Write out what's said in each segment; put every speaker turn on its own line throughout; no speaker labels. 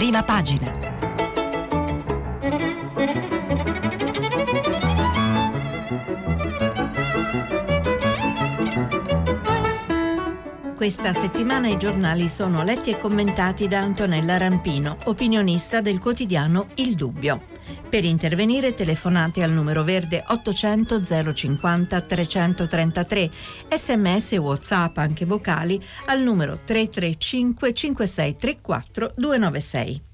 prima pagina. Questa settimana i giornali sono letti e commentati da Antonella Rampino, opinionista del quotidiano Il Dubbio. Per intervenire telefonate al numero verde 800 050 333, sms e whatsapp anche vocali al numero 335 5634 296.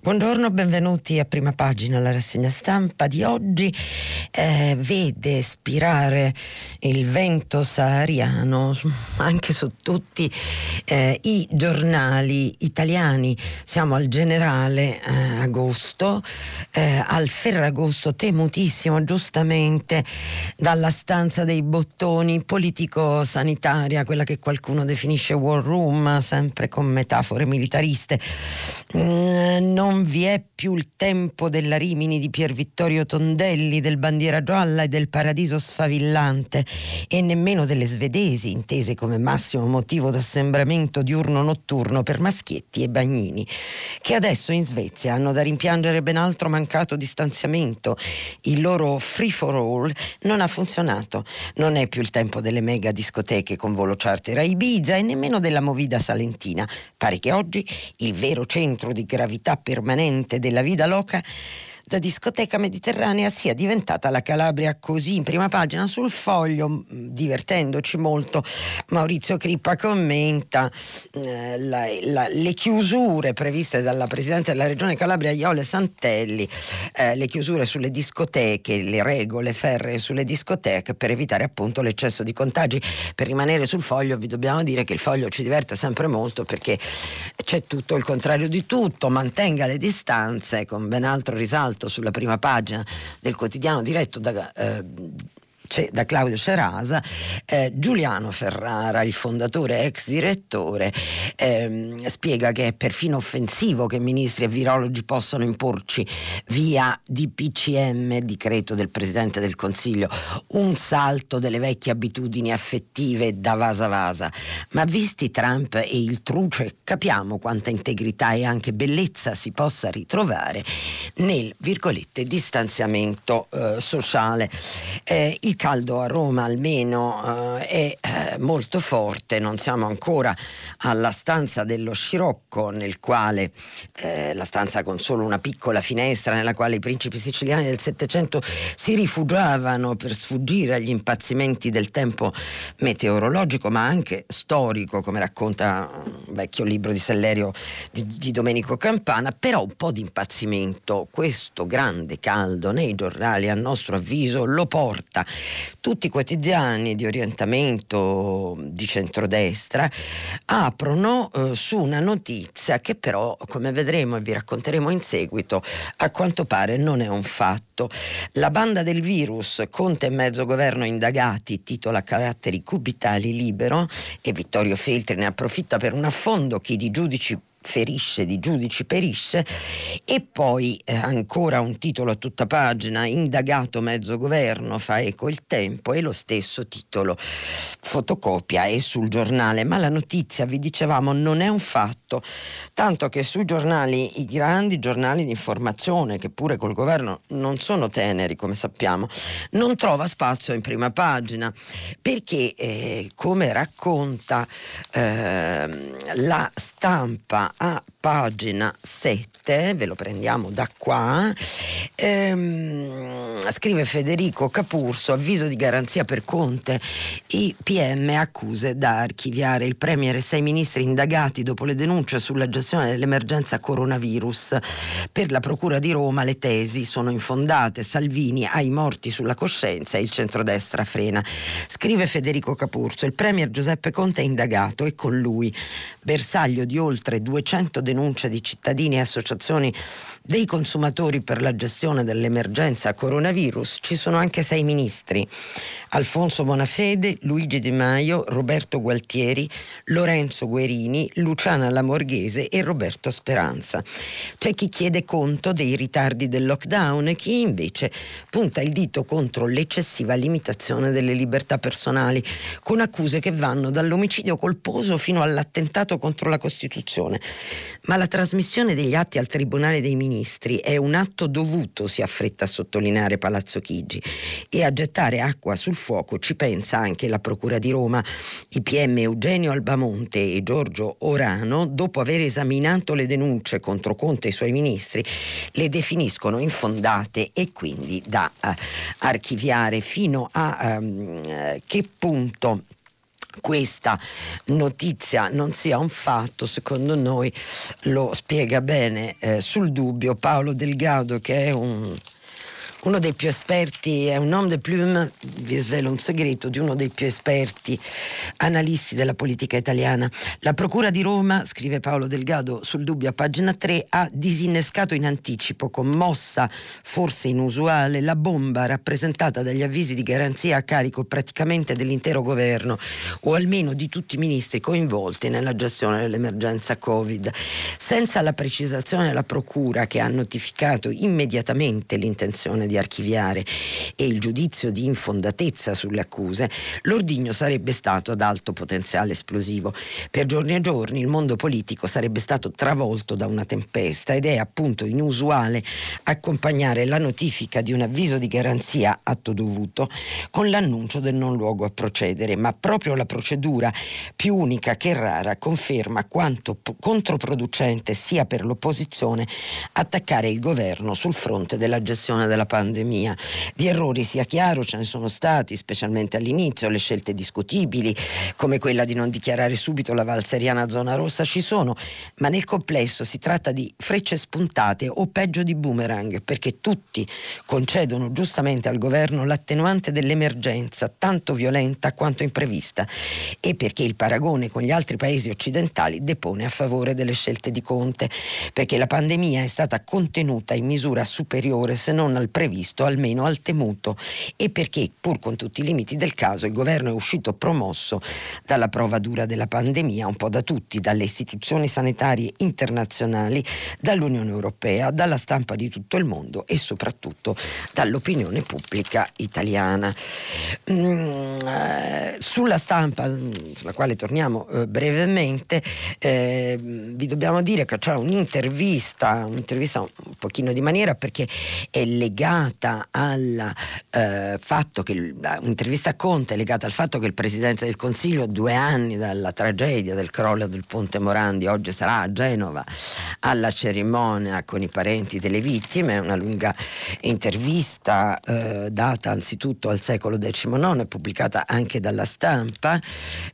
Buongiorno, benvenuti a prima pagina. La rassegna stampa di oggi eh, vede spirare il vento sahariano anche su tutti eh, i giornali italiani. Siamo al generale eh, agosto, eh, al Ferragosto temutissimo giustamente dalla stanza dei bottoni politico-sanitaria, quella che qualcuno definisce war room, sempre con metafore militariste. Mm, non vi è più il tempo della Rimini di Pier Vittorio Tondelli, del Bandiera Gialla e del Paradiso Sfavillante e nemmeno delle svedesi, intese come massimo motivo d'assembramento diurno-notturno per maschietti e bagnini, che adesso in Svezia hanno da rimpiangere ben altro mancato distanziamento. Il loro free for all non ha funzionato. Non è più il tempo delle mega discoteche con volo charter a Ibiza e nemmeno della movida salentina. Pare che oggi il vero centro di gravità permanente della vita loca da discoteca mediterranea sia diventata la Calabria così in prima pagina sul foglio, divertendoci molto. Maurizio Crippa commenta eh, la, la, le chiusure previste dalla Presidente della Regione Calabria Iole Santelli, eh, le chiusure sulle discoteche, le regole ferree sulle discoteche per evitare appunto l'eccesso di contagi. Per rimanere sul foglio vi dobbiamo dire che il foglio ci diverte sempre molto perché c'è tutto il contrario di tutto, mantenga le distanze con ben altro risalto alto sulla prima pagina del quotidiano diretto da eh, da Claudio Cerasa, eh, Giuliano Ferrara, il fondatore ex direttore, ehm, spiega che è perfino offensivo che ministri e virologi possano imporci via DPCM, decreto del Presidente del Consiglio, un salto delle vecchie abitudini affettive da vasa vasa. Ma visti Trump e il truce, capiamo quanta integrità e anche bellezza si possa ritrovare nel, virgolette, distanziamento eh, sociale. Eh, il caldo a Roma almeno eh, è eh, molto forte, non siamo ancora alla stanza dello scirocco nel quale eh, la stanza con solo una piccola finestra nella quale i principi siciliani del Settecento si rifugiavano per sfuggire agli impazzimenti del tempo meteorologico ma anche storico come racconta un vecchio libro di Sellerio di, di Domenico Campana, però un po' di impazzimento questo grande caldo nei giornali a nostro avviso lo porta tutti i quotidiani di orientamento di centrodestra aprono eh, su una notizia che però, come vedremo e vi racconteremo in seguito, a quanto pare non è un fatto. La banda del virus, Conte e mezzo governo indagati, titola Caratteri cubitali libero e Vittorio Feltri ne approfitta per un affondo chi di giudici ferisce, di giudici perisce e poi eh, ancora un titolo a tutta pagina, indagato mezzo governo, fa eco il tempo e lo stesso titolo fotocopia è sul giornale, ma la notizia vi dicevamo non è un fatto, tanto che sui giornali, i grandi giornali di informazione che pure col governo non sono teneri come sappiamo, non trova spazio in prima pagina. Perché eh, come racconta eh, la stampa a pagina 7, ve lo prendiamo da qua, ehm, scrive Federico Capurso, avviso di garanzia per Conte, i PM accuse da archiviare. Il Premier e sei ministri indagati dopo le denunce sulla gestione dell'emergenza coronavirus. Per la Procura di Roma le tesi sono infondate, Salvini ha i morti sulla coscienza e il centrodestra frena. Scrive Federico Capurso, il Premier Giuseppe Conte è indagato e con lui bersaglio di oltre 200 denunce di cittadini e associazioni dei consumatori per la gestione dell'emergenza coronavirus, ci sono anche sei ministri. Alfonso Bonafede, Luigi Di Maio, Roberto Gualtieri, Lorenzo Guerini, Luciana Lamorghese e Roberto Speranza. C'è chi chiede conto dei ritardi del lockdown e chi invece punta il dito contro l'eccessiva limitazione delle libertà personali, con accuse che vanno dall'omicidio colposo fino all'attentato atto contro la Costituzione, ma la trasmissione degli atti al Tribunale dei Ministri è un atto dovuto, si affretta a sottolineare Palazzo Chigi, e a gettare acqua sul fuoco ci pensa anche la Procura di Roma. I PM Eugenio Albamonte e Giorgio Orano, dopo aver esaminato le denunce contro Conte e i suoi ministri, le definiscono infondate e quindi da uh, archiviare fino a um, che punto questa notizia non sia un fatto, secondo noi lo spiega bene eh, sul dubbio Paolo Delgado che è un uno dei più esperti, è un homme de plume, vi svelo un segreto, di uno dei più esperti analisti della politica italiana. La Procura di Roma, scrive Paolo Delgado sul dubbio a pagina 3, ha disinnescato in anticipo, con mossa forse inusuale, la bomba rappresentata dagli avvisi di garanzia a carico praticamente dell'intero governo o almeno di tutti i ministri coinvolti nella gestione dell'emergenza Covid. Senza la precisazione della Procura che ha notificato immediatamente l'intenzione di archiviare e il giudizio di infondatezza sulle accuse, l'ordigno sarebbe stato ad alto potenziale esplosivo. Per giorni e giorni il mondo politico sarebbe stato travolto da una tempesta ed è appunto inusuale accompagnare la notifica di un avviso di garanzia atto dovuto con l'annuncio del non luogo a procedere, ma proprio la procedura più unica che rara conferma quanto controproducente sia per l'opposizione attaccare il governo sul fronte della gestione della pandemia pandemia. Di errori sia chiaro ce ne sono stati, specialmente all'inizio, le scelte discutibili come quella di non dichiarare subito la valseriana zona rossa ci sono, ma nel complesso si tratta di frecce spuntate o peggio di boomerang, perché tutti concedono giustamente al governo l'attenuante dell'emergenza, tanto violenta quanto imprevista, e perché il paragone con gli altri paesi occidentali depone a favore delle scelte di Conte, perché la pandemia è stata contenuta in misura superiore se non al previsto previsto, almeno al temuto, e perché, pur con tutti i limiti del caso, il governo è uscito promosso dalla prova dura della pandemia, un po' da tutti, dalle istituzioni sanitarie internazionali, dall'Unione Europea, dalla stampa di tutto il mondo e soprattutto dall'opinione pubblica italiana. Mm, eh, sulla stampa, sulla quale torniamo eh, brevemente, eh, vi dobbiamo dire che c'è un'intervista, un'intervista un pochino di maniera perché è legata legata al eh, fatto che un'intervista a Conte è legata al fatto che il Presidente del Consiglio due anni dalla tragedia del crollo del Ponte Morandi oggi sarà a Genova alla cerimonia con i parenti delle vittime, una lunga intervista eh, data anzitutto al secolo XIX pubblicata anche dalla stampa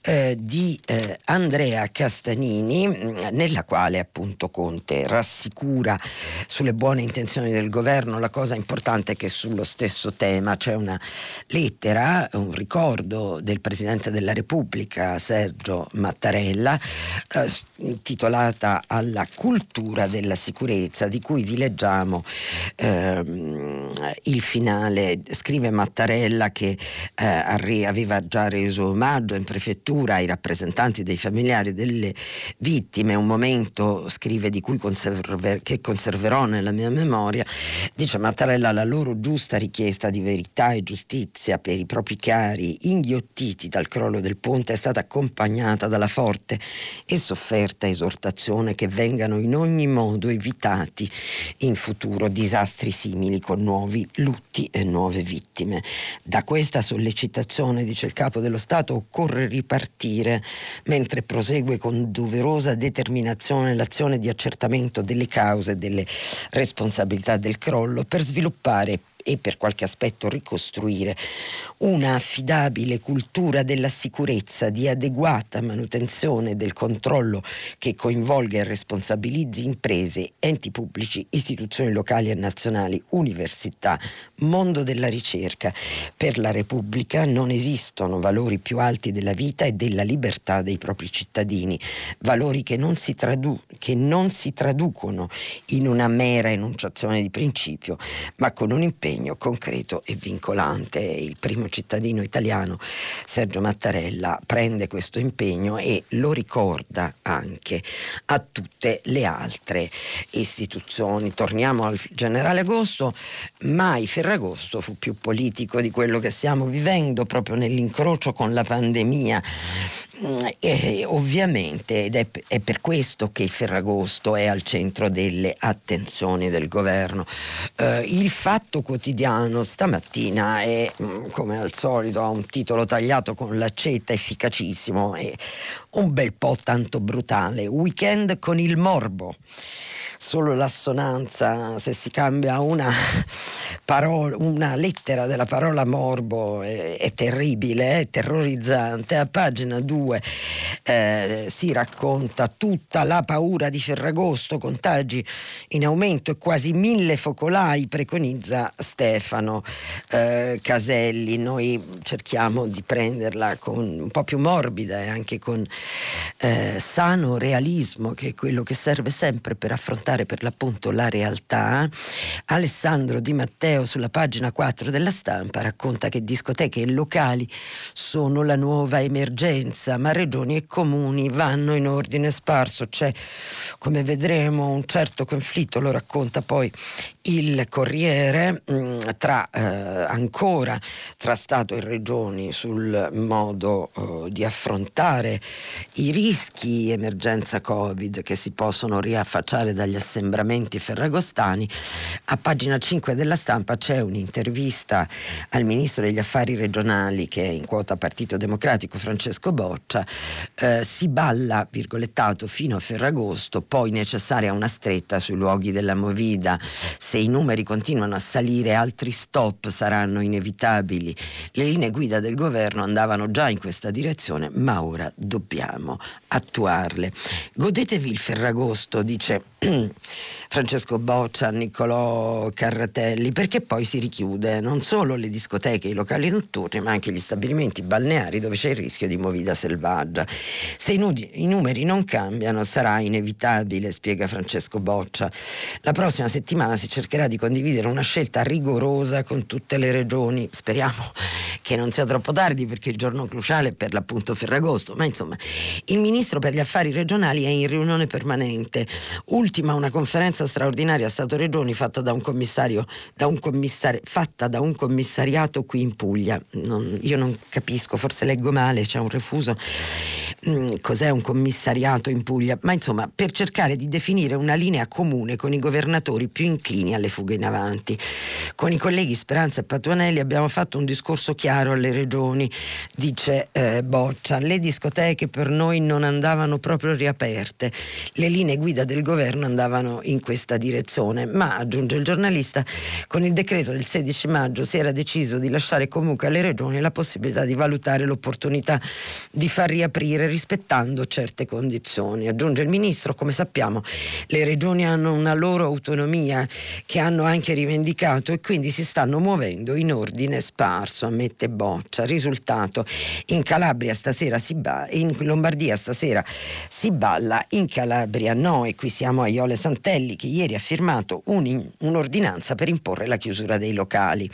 eh, di eh, Andrea Castanini mm, nella quale appunto Conte rassicura sulle buone intenzioni del governo la cosa importante importante che sullo stesso tema c'è una lettera, un ricordo del Presidente della Repubblica Sergio Mattarella eh, intitolata alla cultura della sicurezza di cui vi leggiamo ehm, il finale. Scrive Mattarella che eh, aveva già reso omaggio in prefettura ai rappresentanti dei familiari delle vittime, un momento, scrive, di cui conserver- che conserverò nella mia memoria, dice Mattarella la loro giusta richiesta di verità e giustizia per i propri cari inghiottiti dal crollo del ponte è stata accompagnata dalla forte e sofferta esortazione che vengano in ogni modo evitati in futuro disastri simili con nuovi lutti e nuove vittime. Da questa sollecitazione, dice il capo dello Stato, occorre ripartire mentre prosegue con doverosa determinazione l'azione di accertamento delle cause e delle responsabilità del crollo per sviluppare fare e per qualche aspetto ricostruire una affidabile cultura della sicurezza di adeguata manutenzione del controllo che coinvolga e responsabilizzi imprese, enti pubblici, istituzioni locali e nazionali, università, mondo della ricerca. Per la Repubblica non esistono valori più alti della vita e della libertà dei propri cittadini, valori che non si, tradu- che non si traducono in una mera enunciazione di principio, ma con un impegno concreto e vincolante. Il primo cittadino italiano Sergio Mattarella prende questo impegno e lo ricorda anche a tutte le altre istituzioni. Torniamo al generale Agosto, mai Ferragosto fu più politico di quello che stiamo vivendo proprio nell'incrocio con la pandemia. Mm, e ovviamente, ed è, è per questo che il Ferragosto è al centro delle attenzioni del governo. Eh, il fatto quotidiano stamattina è, mm, come al solito, ha un titolo tagliato con l'accetta efficacissimo e un bel po' tanto brutale. Weekend con il morbo solo l'assonanza, se si cambia una, parola, una lettera della parola morbo è, è terribile, è terrorizzante. A pagina 2 eh, si racconta tutta la paura di Ferragosto, contagi in aumento e quasi mille focolai, preconizza Stefano eh, Caselli. Noi cerchiamo di prenderla con un po' più morbida e anche con eh, sano realismo, che è quello che serve sempre per affrontare raccontare per l'appunto la realtà, Alessandro Di Matteo sulla pagina 4 della stampa racconta che discoteche e locali sono la nuova emergenza, ma regioni e comuni vanno in ordine sparso. C'è, come vedremo, un certo conflitto, lo racconta poi il Corriere, mm, tra, eh, ancora tra Stato e regioni sul modo eh, di affrontare i rischi emergenza Covid che si possono riaffacciare dagli assembramenti ferragostani. A pagina 5 della stampa c'è un'intervista al ministro degli affari regionali che è in quota Partito Democratico Francesco Boccia. Eh, si balla, virgolettato, fino a Ferragosto, poi necessaria una stretta sui luoghi della Movida. Se i numeri continuano a salire, altri stop saranno inevitabili. Le linee guida del governo andavano già in questa direzione, ma ora dobbiamo attuarle. Godetevi il Ferragosto, dice 嗯。Francesco Boccia, Niccolò Carratelli, perché poi si richiude non solo le discoteche, i locali notturni, ma anche gli stabilimenti balneari dove c'è il rischio di movida selvaggia. Se i, nudi, i numeri non cambiano sarà inevitabile, spiega Francesco Boccia. La prossima settimana si cercherà di condividere una scelta rigorosa con tutte le regioni. Speriamo che non sia troppo tardi perché il giorno cruciale è per l'appunto Ferragosto, ma insomma il ministro per gli affari regionali è in riunione permanente. Ultima una conferenza straordinaria Stato-Regioni fatta da un commissario, da un commissari, fatta da un commissariato qui in Puglia. Non, io non capisco, forse leggo male, c'è un refuso. Mm, cos'è un commissariato in Puglia? Ma insomma, per cercare di definire una linea comune con i governatori più inclini alle fughe in avanti. Con i colleghi Speranza e Patuanelli abbiamo fatto un discorso chiaro alle regioni, dice eh, Boccia. Le discoteche per noi non andavano proprio riaperte. Le linee guida del governo andavano in questa direzione, ma aggiunge il giornalista, con il decreto del 16 maggio si era deciso di lasciare comunque alle regioni la possibilità di valutare l'opportunità di far riaprire rispettando certe condizioni. Aggiunge il ministro, come sappiamo, le regioni hanno una loro autonomia che hanno anche rivendicato e quindi si stanno muovendo in ordine sparso, ammette Boccia. Risultato, in Calabria stasera si balla, in Lombardia stasera si balla, in Calabria no e qui siamo a Iole Santelli che ieri ha firmato un, un'ordinanza per imporre la chiusura dei locali.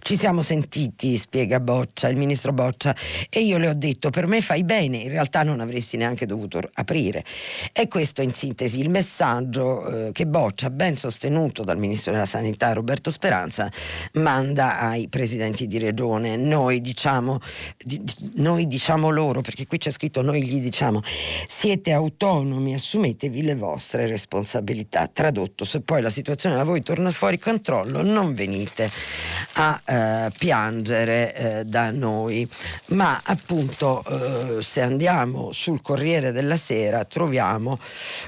Ci siamo sentiti, spiega Boccia, il ministro Boccia, e io le ho detto per me fai bene, in realtà non avresti neanche dovuto aprire. E questo in sintesi il messaggio eh, che Boccia, ben sostenuto dal ministro della Sanità Roberto Speranza, manda ai presidenti di regione. Noi diciamo, di, noi diciamo loro, perché qui c'è scritto noi gli diciamo, siete autonomi, assumetevi le vostre responsabilità. Tradotto, se poi la situazione da voi torna fuori controllo, non venite a eh, piangere eh, da noi. Ma appunto eh, se andiamo sul Corriere della Sera troviamo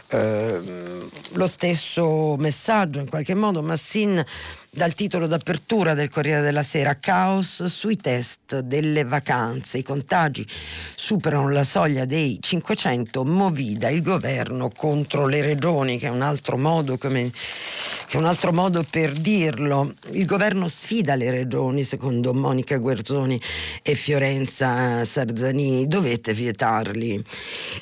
ehm, lo stesso messaggio in qualche modo, Massin dal titolo d'apertura del Corriere della Sera, caos sui test delle vacanze, i contagi superano la soglia dei 500, movida il governo contro le regioni, che è un altro modo come che è un altro modo per dirlo. Il governo sfida le regioni, secondo Monica Guerzoni e Fiorenza Sarzanini, dovete vietarli.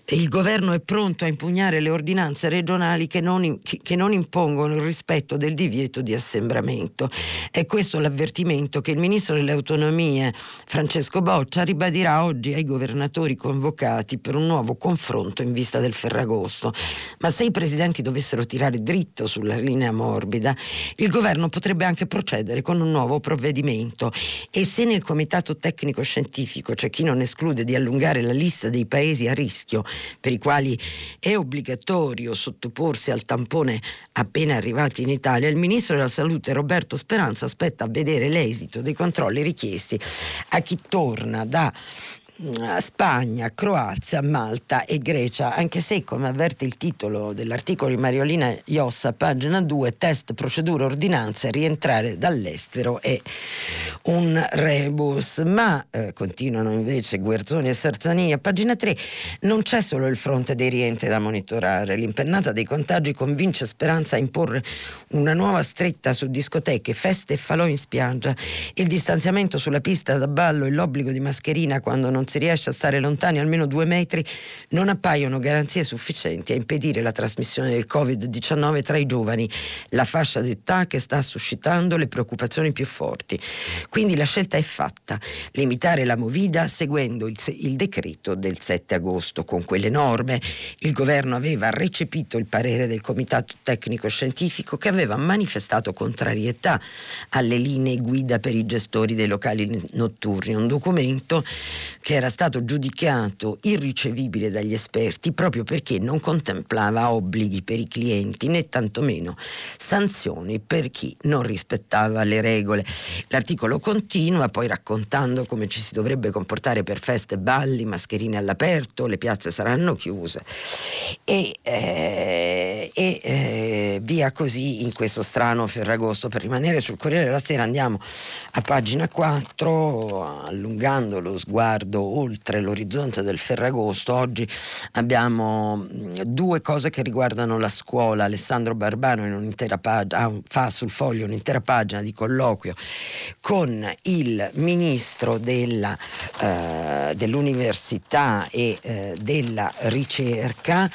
Il governo è pronto a impugnare le ordinanze regionali che non, che non impongono il rispetto del divieto di assembramento. È questo l'avvertimento che il ministro delle autonomie Francesco Boccia ribadirà oggi ai governatori convocati per un nuovo confronto in vista del Ferragosto. Ma se i presidenti dovessero tirare dritto sulla linea morbida, il governo potrebbe anche procedere con un nuovo provvedimento e se nel comitato tecnico scientifico c'è chi non esclude di allungare la lista dei paesi a rischio per i quali è obbligatorio sottoporsi al tampone appena arrivati in Italia, il ministro della Salute Roberto Speranza aspetta a vedere l'esito dei controlli richiesti a chi torna da Spagna, Croazia, Malta e Grecia, anche se, come avverte il titolo dell'articolo di Mariolina Iossa, pagina 2, test, procedure, ordinanze, rientrare dall'estero è un rebus. Ma, eh, continuano invece Guerzoni e Sarzani, a pagina 3 non c'è solo il fronte dei rientri da monitorare, l'impennata dei contagi convince Speranza a imporre una nuova stretta su discoteche, feste e falò in spiaggia, il distanziamento sulla pista da ballo e l'obbligo di mascherina quando non si riesce a stare lontani almeno due metri, non appaiono garanzie sufficienti a impedire la trasmissione del Covid-19 tra i giovani, la fascia d'età che sta suscitando le preoccupazioni più forti. Quindi la scelta è fatta, limitare la movida seguendo il, il decreto del 7 agosto. Con quelle norme il governo aveva recepito il parere del Comitato Tecnico Scientifico che aveva manifestato contrarietà alle linee guida per i gestori dei locali notturni, un documento che era stato giudicato irricevibile dagli esperti proprio perché non contemplava obblighi per i clienti né tantomeno sanzioni per chi non rispettava le regole. L'articolo continua poi raccontando come ci si dovrebbe comportare per feste, balli, mascherine all'aperto, le piazze saranno chiuse e, eh, e eh, via così in questo strano Ferragosto. Per rimanere sul Corriere della Sera andiamo a pagina 4 allungando lo sguardo oltre l'orizzonte del Ferragosto. Oggi abbiamo due cose che riguardano la scuola. Alessandro Barbano pagina, fa sul foglio un'intera pagina di colloquio con il ministro della, eh, dell'università e eh, della ricerca.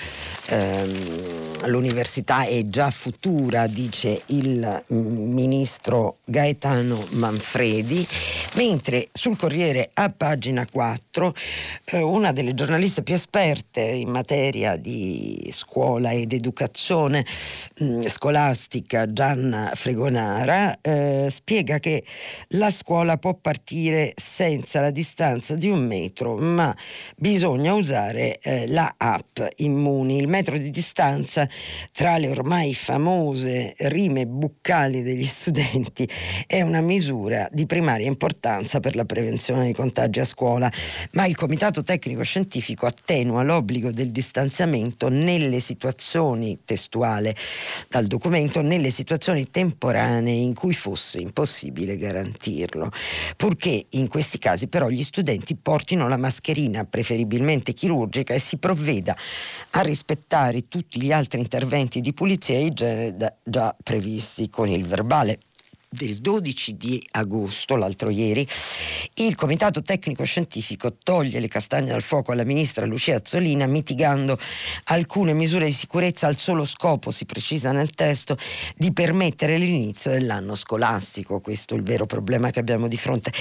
Eh, l'università è già futura, dice il ministro Gaetano Manfredi, mentre sul Corriere a pagina 4 eh, una delle giornaliste più esperte in materia di scuola ed educazione mh, mm, scolastica, Gianna Fregonara, eh, spiega che la scuola può partire senza la distanza di un metro, ma bisogna usare eh, la app Immuni. Il metro di distanza tra le ormai famose rime buccali degli studenti è una misura di primaria importanza per la prevenzione dei contagi a scuola, ma il Comitato Tecnico Scientifico attenua l'obbligo del distanziamento nelle situazioni testuale dal documento, nelle situazioni temporanee in cui fosse impossibile garantirlo, purché in questi casi però gli studenti portino la mascherina preferibilmente chirurgica e si provveda a rispettare tutti gli altri interventi di pulizia e igiene già previsti con il verbale del 12 di agosto, l'altro ieri, il Comitato Tecnico Scientifico toglie le castagne dal fuoco alla ministra Lucia Azzolina mitigando alcune misure di sicurezza al solo scopo, si precisa nel testo, di permettere l'inizio dell'anno scolastico. Questo è il vero problema che abbiamo di fronte.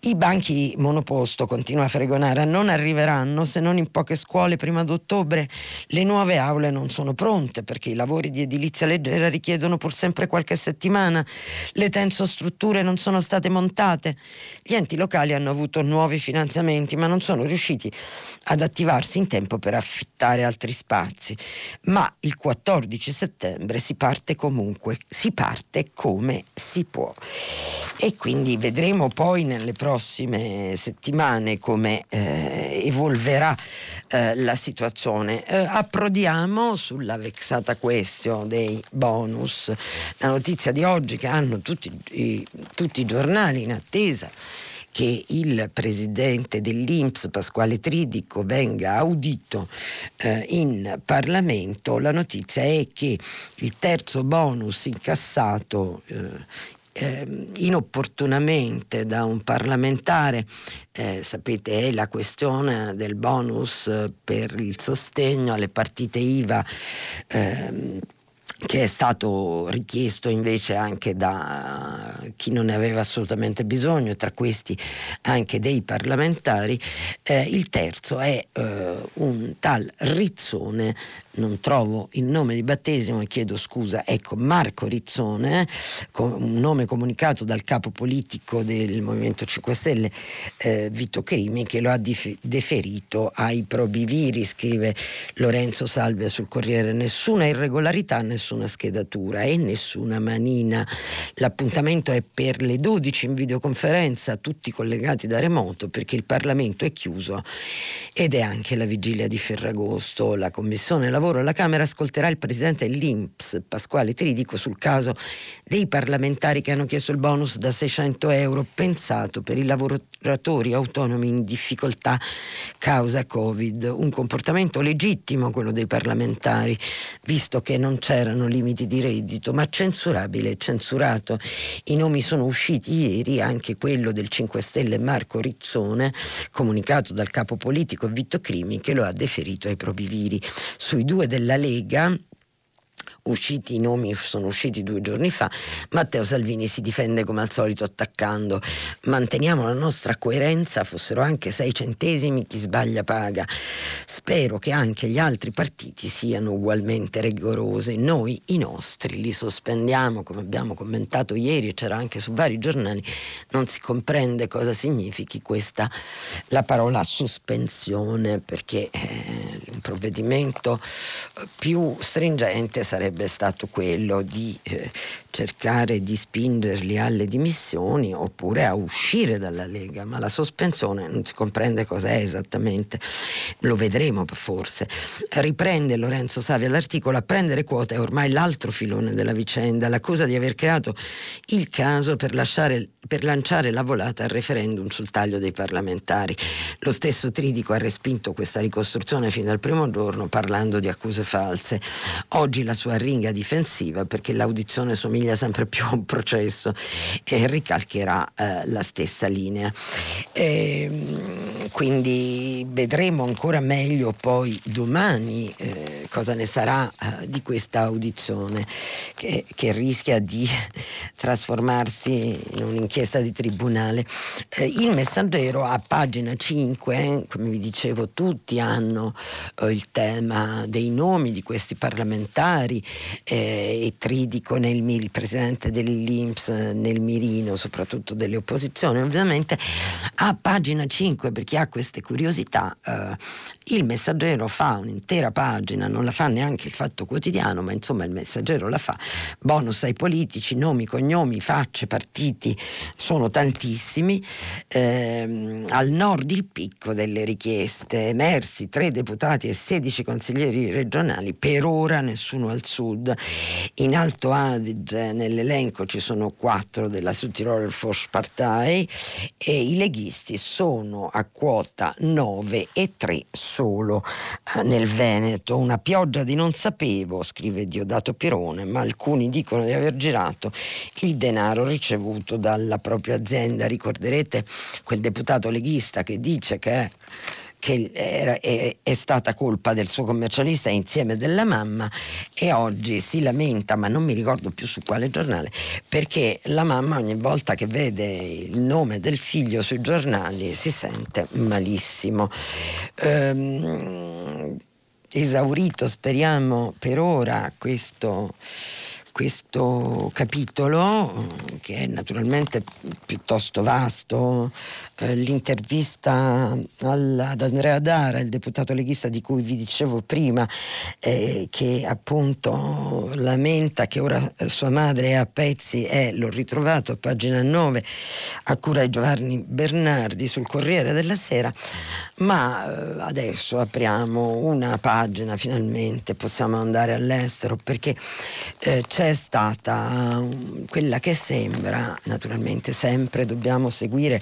I banchi monoposto, continua a fregonare, non arriveranno se non in poche scuole prima d'ottobre. Le nuove aule non sono pronte perché i lavori di edilizia leggera richiedono pur sempre qualche settimana. Le tensostrutture non sono state montate. Gli enti locali hanno avuto nuovi finanziamenti ma non sono riusciti ad attivarsi in tempo per affittare altri spazi. Ma il 14 settembre si parte comunque, si parte come si può. E quindi vedremo poi nelle prossime settimane come eh, evolverà eh, la situazione. Eh, approdiamo sulla vexata question dei bonus. La notizia di oggi che hanno tutti i, tutti i giornali in attesa che il presidente dell'Inps Pasquale Tridico venga audito eh, in Parlamento, la notizia è che il terzo bonus incassato eh, eh, inopportunamente da un parlamentare, eh, sapete è la questione del bonus eh, per il sostegno alle partite IVA. Ehm, che è stato richiesto invece anche da chi non ne aveva assolutamente bisogno, tra questi anche dei parlamentari. Eh, il terzo è eh, un tal Rizzone non trovo il nome di battesimo e chiedo scusa, ecco Marco Rizzone, un nome comunicato dal capo politico del Movimento 5 Stelle eh, Vito Crimi che lo ha dif- deferito ai probiviri, scrive Lorenzo Salvia sul Corriere, nessuna irregolarità, nessuna schedatura e nessuna manina. L'appuntamento è per le 12 in videoconferenza, tutti collegati da remoto perché il Parlamento è chiuso ed è anche la vigilia di Ferragosto, la Commissione lavoro alla Camera ascolterà il presidente dell'Inps, Pasquale Tridico, sul caso dei parlamentari che hanno chiesto il bonus da 600 euro pensato per i lavoratori autonomi in difficoltà causa Covid. Un comportamento legittimo quello dei parlamentari, visto che non c'erano limiti di reddito, ma censurabile e censurato. I nomi sono usciti ieri, anche quello del 5 Stelle Marco Rizzone, comunicato dal capo politico Vitto Crimi, che lo ha deferito ai probiviri. Sui due della Lega usciti i nomi sono usciti due giorni fa, Matteo Salvini si difende come al solito attaccando. Manteniamo la nostra coerenza, fossero anche sei centesimi, chi sbaglia paga. Spero che anche gli altri partiti siano ugualmente rigorosi, noi i nostri li sospendiamo, come abbiamo commentato ieri e c'era anche su vari giornali, non si comprende cosa significhi questa, la parola sospensione, perché eh, un provvedimento più stringente sarebbe sarebbe stato quello di eh, cercare di spingerli alle dimissioni oppure a uscire dalla Lega, ma la sospensione non si comprende cos'è esattamente, lo vedremo forse. Riprende Lorenzo Savi all'articolo a prendere quota è ormai l'altro filone della vicenda, l'accusa di aver creato il caso per, lasciare, per lanciare la volata al referendum sul taglio dei parlamentari. Lo stesso Tridico ha respinto questa ricostruzione fin dal primo giorno parlando di accuse false. Oggi la sua ringa difensiva perché l'audizione somiglia somiglia sempre più a un processo e ricalcherà eh, la stessa linea. E, ehm, quindi vedremo ancora meglio poi domani eh, cosa ne sarà eh, di questa audizione che, che, rischia di trasformarsi in un'inchiesta di tribunale. Eh, il messaggero a pagina 5, come vi dicevo, tutti hanno eh, il tema dei nomi di questi parlamentari eh, e Tridico nel MIL presidente dell'Inps nel mirino, soprattutto delle opposizioni, ovviamente a pagina 5, per chi ha queste curiosità, eh, il messaggero fa un'intera pagina, non la fa neanche il fatto quotidiano, ma insomma il messaggero la fa. Bonus ai politici, nomi, cognomi, facce, partiti, sono tantissimi. Eh, al nord il picco delle richieste, emersi tre deputati e 16 consiglieri regionali, per ora nessuno al sud. In Alto Adige nell'elenco ci sono quattro della Südtiroler Volkspartei e i leghisti sono a quota 9 e 3 solo eh, nel Veneto. Una pioggia di non sapevo, scrive Diodato Pierone, ma alcuni dicono di aver girato il denaro ricevuto dalla propria azienda. Ricorderete quel deputato leghista che dice che che era, è, è, stata colpa del suo commercialista insieme della mamma e oggi si lamenta, ma non mi ricordo più su quale giornale, perché la mamma ogni volta che vede il nome del figlio sui giornali si sente malissimo. Ehm, esaurito, speriamo per ora questo questo capitolo, che è naturalmente piuttosto vasto, eh, l'intervista al, ad Andrea Dara, il deputato leghista di cui vi dicevo prima, eh, che appunto lamenta che ora eh, sua madre è a pezzi, è, l'ho ritrovato a pagina 9, a cura di Giovanni Bernardi sul Corriere della Sera, ma eh, adesso apriamo una pagina finalmente, possiamo andare all'estero perché eh, c'è stata quella che sembra, naturalmente sempre dobbiamo seguire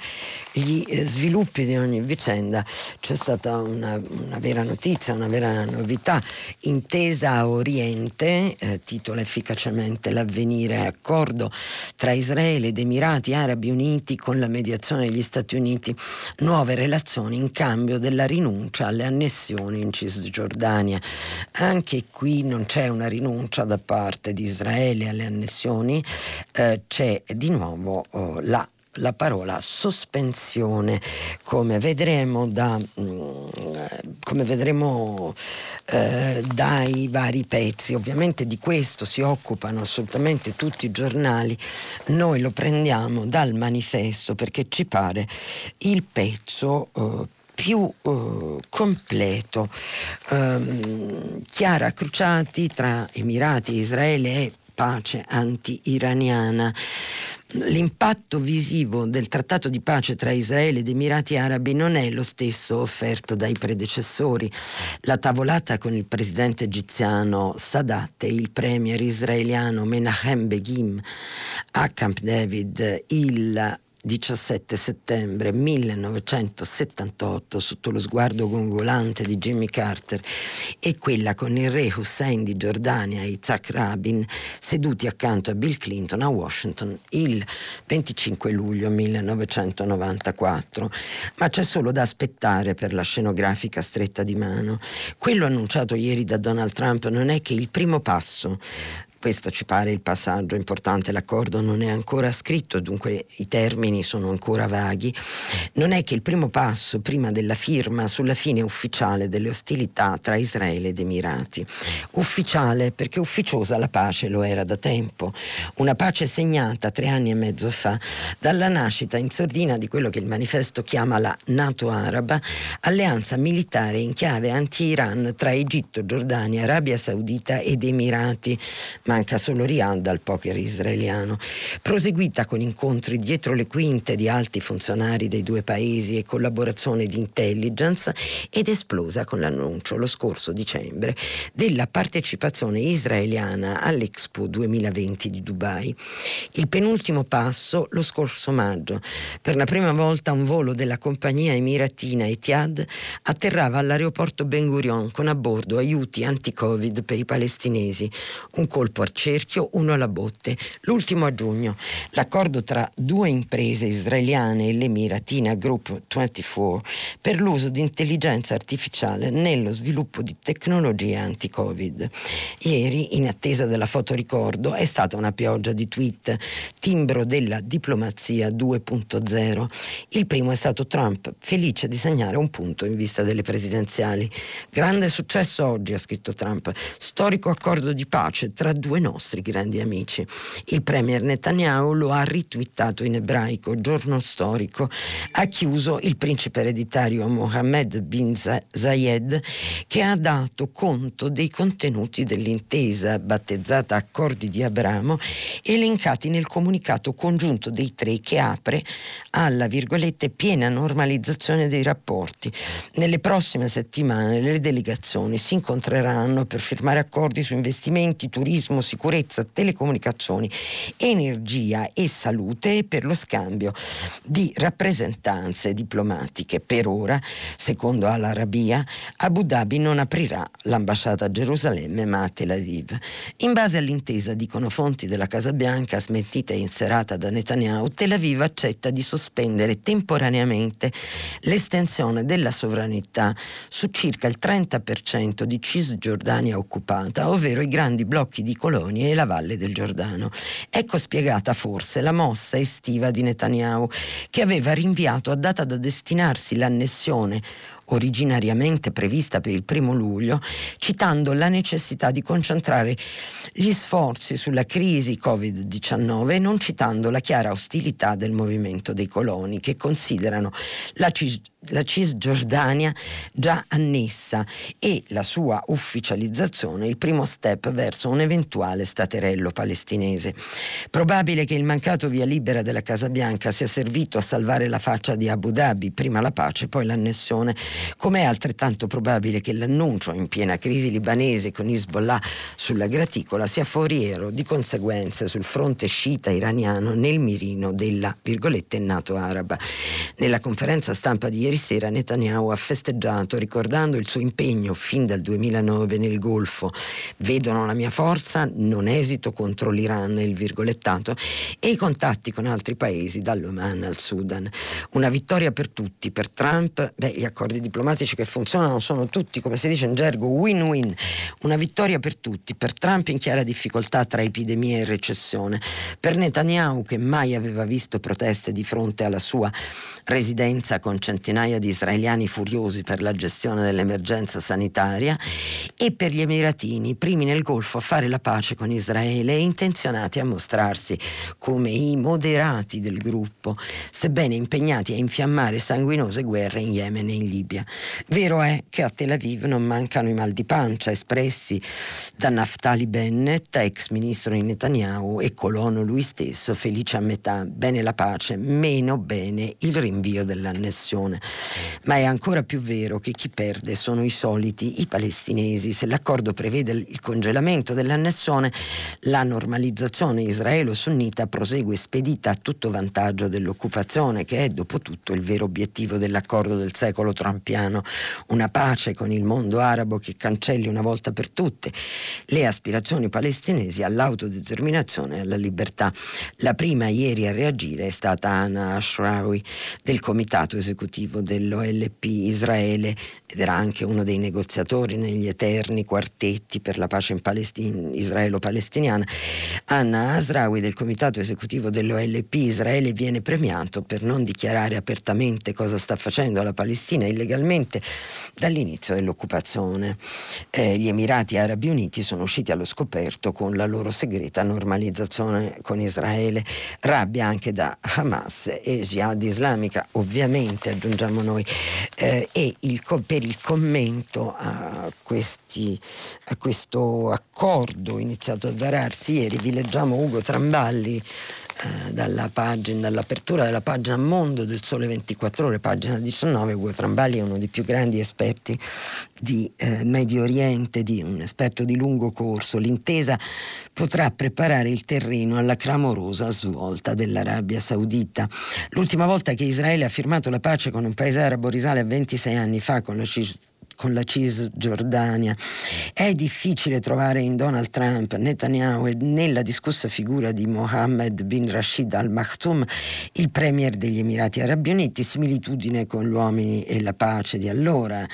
gli eh, sviluppi di ogni vicenda, c'è stata una, una vera notizia, una vera novità, intesa a Oriente, eh, titola efficacemente l'avvenire, accordo tra Israele ed Emirati Arabi Uniti con la mediazione degli Stati Uniti, nuove relazioni in cambio della rinuncia alle annessioni in Cisgiordania. Anche qui non c'è una rinuncia da parte di Israele alle annessioni, eh, c'è di nuovo oh, la la parola sospensione, come vedremo, da, mm, come vedremo eh, dai vari pezzi. Ovviamente di questo si occupano assolutamente tutti i giornali, noi lo prendiamo dal manifesto perché ci pare il pezzo eh, più eh, completo. Um, Chiara Cruciati tra Emirati Israele e pace anti-iraniana. L'impatto visivo del trattato di pace tra Israele ed Emirati Arabi non è lo stesso offerto dai predecessori. La tavolata con il presidente egiziano Sadat e il premier israeliano Menachem Begim a Camp David il 17 settembre 1978 sotto lo sguardo gongolante di Jimmy Carter e quella con il re Hussein di Giordania e Isaac Rabin seduti accanto a Bill Clinton a Washington il 25 luglio 1994. Ma c'è solo da aspettare per la scenografica stretta di mano. Quello annunciato ieri da Donald Trump non è che il primo passo questo ci pare il passaggio importante, l'accordo non è ancora scritto, dunque i termini sono ancora vaghi. Non è che il primo passo prima della firma sulla fine ufficiale delle ostilità tra Israele ed Emirati. Ufficiale perché ufficiosa la pace lo era da tempo. Una pace segnata tre anni e mezzo fa dalla nascita in sordina di quello che il manifesto chiama la NATO araba, alleanza militare in chiave anti-Iran tra Egitto, Giordania, Arabia Saudita ed Emirati manca solo Riyadh al poker israeliano, proseguita con incontri dietro le quinte di alti funzionari dei due paesi e collaborazione di intelligence ed esplosa con l'annuncio lo scorso dicembre della partecipazione israeliana all'Expo 2020 di Dubai. Il penultimo passo lo scorso maggio. Per la prima volta un volo della compagnia emiratina Etihad atterrava all'aeroporto Ben Gurion con a bordo aiuti anti-Covid per i palestinesi, un colpo colpo al cerchio, uno alla botte, l'ultimo a giugno. L'accordo tra due imprese israeliane e l'Emiratina Group 24 per l'uso di intelligenza artificiale nello sviluppo di tecnologie anti-Covid. Ieri, in attesa della fotoricordo, è stata una pioggia di tweet, timbro della diplomazia 2.0. Il primo è stato Trump, felice di segnare un punto in vista delle presidenziali. Grande successo oggi, ha scritto Trump, storico accordo di pace tra due due nostri grandi amici. Il premier Netanyahu lo ha ritwittato in ebraico, giorno storico, ha chiuso il principe ereditario Mohammed bin Zayed che ha dato conto dei contenuti dell'intesa battezzata Accordi di Abramo elencati nel comunicato congiunto dei tre che apre alla virgolette piena normalizzazione dei rapporti. Nelle prossime settimane le delegazioni si incontreranno per firmare accordi su investimenti, turismo, turismo, sicurezza, telecomunicazioni, energia e salute per lo scambio di rappresentanze diplomatiche. Per ora, secondo Al-Arabia, Abu Dhabi non aprirà l'ambasciata a Gerusalemme ma a Tel Aviv. In base all'intesa, dicono fonti della Casa Bianca, smentita e inserata da Netanyahu, Tel Aviv accetta di sospendere temporaneamente l'estensione della sovranità su circa il 30% di Cisgiordania occupata, ovvero i grandi blocchi di colonie e la valle del Giordano. Ecco spiegata forse la mossa estiva di Netanyahu, che aveva rinviato a data da destinarsi l'annessione originariamente prevista per il primo luglio, citando la necessità di concentrare gli sforzi sulla crisi Covid-19 e non citando la chiara ostilità del movimento dei coloni che considerano la, Cis- la Cisgiordania già annessa e la sua ufficializzazione il primo step verso un eventuale staterello palestinese. Probabile che il mancato via libera della Casa Bianca sia servito a salvare la faccia di Abu Dhabi, prima la pace, poi l'annessione Com'è altrettanto probabile che l'annuncio in piena crisi libanese con Hezbollah sulla graticola sia foriero di conseguenze sul fronte sciita iraniano nel mirino della virgolette NATO araba. Nella conferenza stampa di ieri sera Netanyahu ha festeggiato ricordando il suo impegno fin dal 2009 nel Golfo. Vedono la mia forza, non esito contro l'Iran, il virgolettato, e i contatti con altri paesi dall'Oman al Sudan. Una vittoria per tutti, per Trump, beh, gli accordi diplomatici che funzionano sono tutti, come si dice in gergo, win-win. Una vittoria per tutti, per Trump in chiara difficoltà tra epidemia e recessione, per Netanyahu che mai aveva visto proteste di fronte alla sua residenza con centinaia di israeliani furiosi per la gestione dell'emergenza sanitaria e per gli emiratini, primi nel Golfo a fare la pace con Israele e intenzionati a mostrarsi come i moderati del gruppo, sebbene impegnati a infiammare sanguinose guerre in Yemen e in Libia. Vero è che a Tel Aviv non mancano i mal di pancia espressi da Naftali Bennett, ex ministro di Netanyahu, e colono lui stesso, felice a metà, bene la pace, meno bene il rinvio dell'annessione. Ma è ancora più vero che chi perde sono i soliti, i palestinesi. Se l'accordo prevede il congelamento dell'annessione, la normalizzazione israelo-sunnita prosegue spedita a tutto vantaggio dell'occupazione, che è dopo tutto il vero obiettivo dell'accordo del secolo trampiano, una pace con il mondo arabo che cancelli una volta per tutte le aspirazioni palestinesi all'autodeterminazione e alla libertà. La prima ieri a reagire è stata Anna Ashrawi del comitato esecutivo dell'OLP Israele ed era anche uno dei negoziatori negli eterni quartetti per la pace in Palestin- israelo-palestiniana. Anna Asrawi del comitato esecutivo dell'OLP Israele viene premiato per non dichiarare apertamente cosa sta facendo la Palestina illegalmente dall'inizio dell'occupazione. Eh, gli Emirati Arabi Uniti sono usciti allo scoperto con la loro segreta normalizzazione con Israele, rabbia anche da Hamas e Jihad islamica, ovviamente aggiungiamo noi, eh, e il, per il commento a, questi, a questo accordo iniziato a vararsi ieri. Vi leggiamo Ugo Tramballi dalla pagina, dall'apertura della pagina Mondo del Sole 24 Ore, pagina 19. Ugo Tramballi è uno dei più grandi esperti di eh, Medio Oriente, di, un esperto di lungo corso. L'intesa potrà preparare il terreno alla clamorosa svolta dell'Arabia Saudita. L'ultima volta che Israele ha firmato la pace con un paese arabo risale a 26 anni fa con la con la Cisgiordania. È difficile trovare in Donald Trump, Netanyahu e nella discussa figura di Mohammed bin Rashid al Maktoum, il premier degli Emirati Arabi Uniti, similitudine con gli uomini e la pace di allora,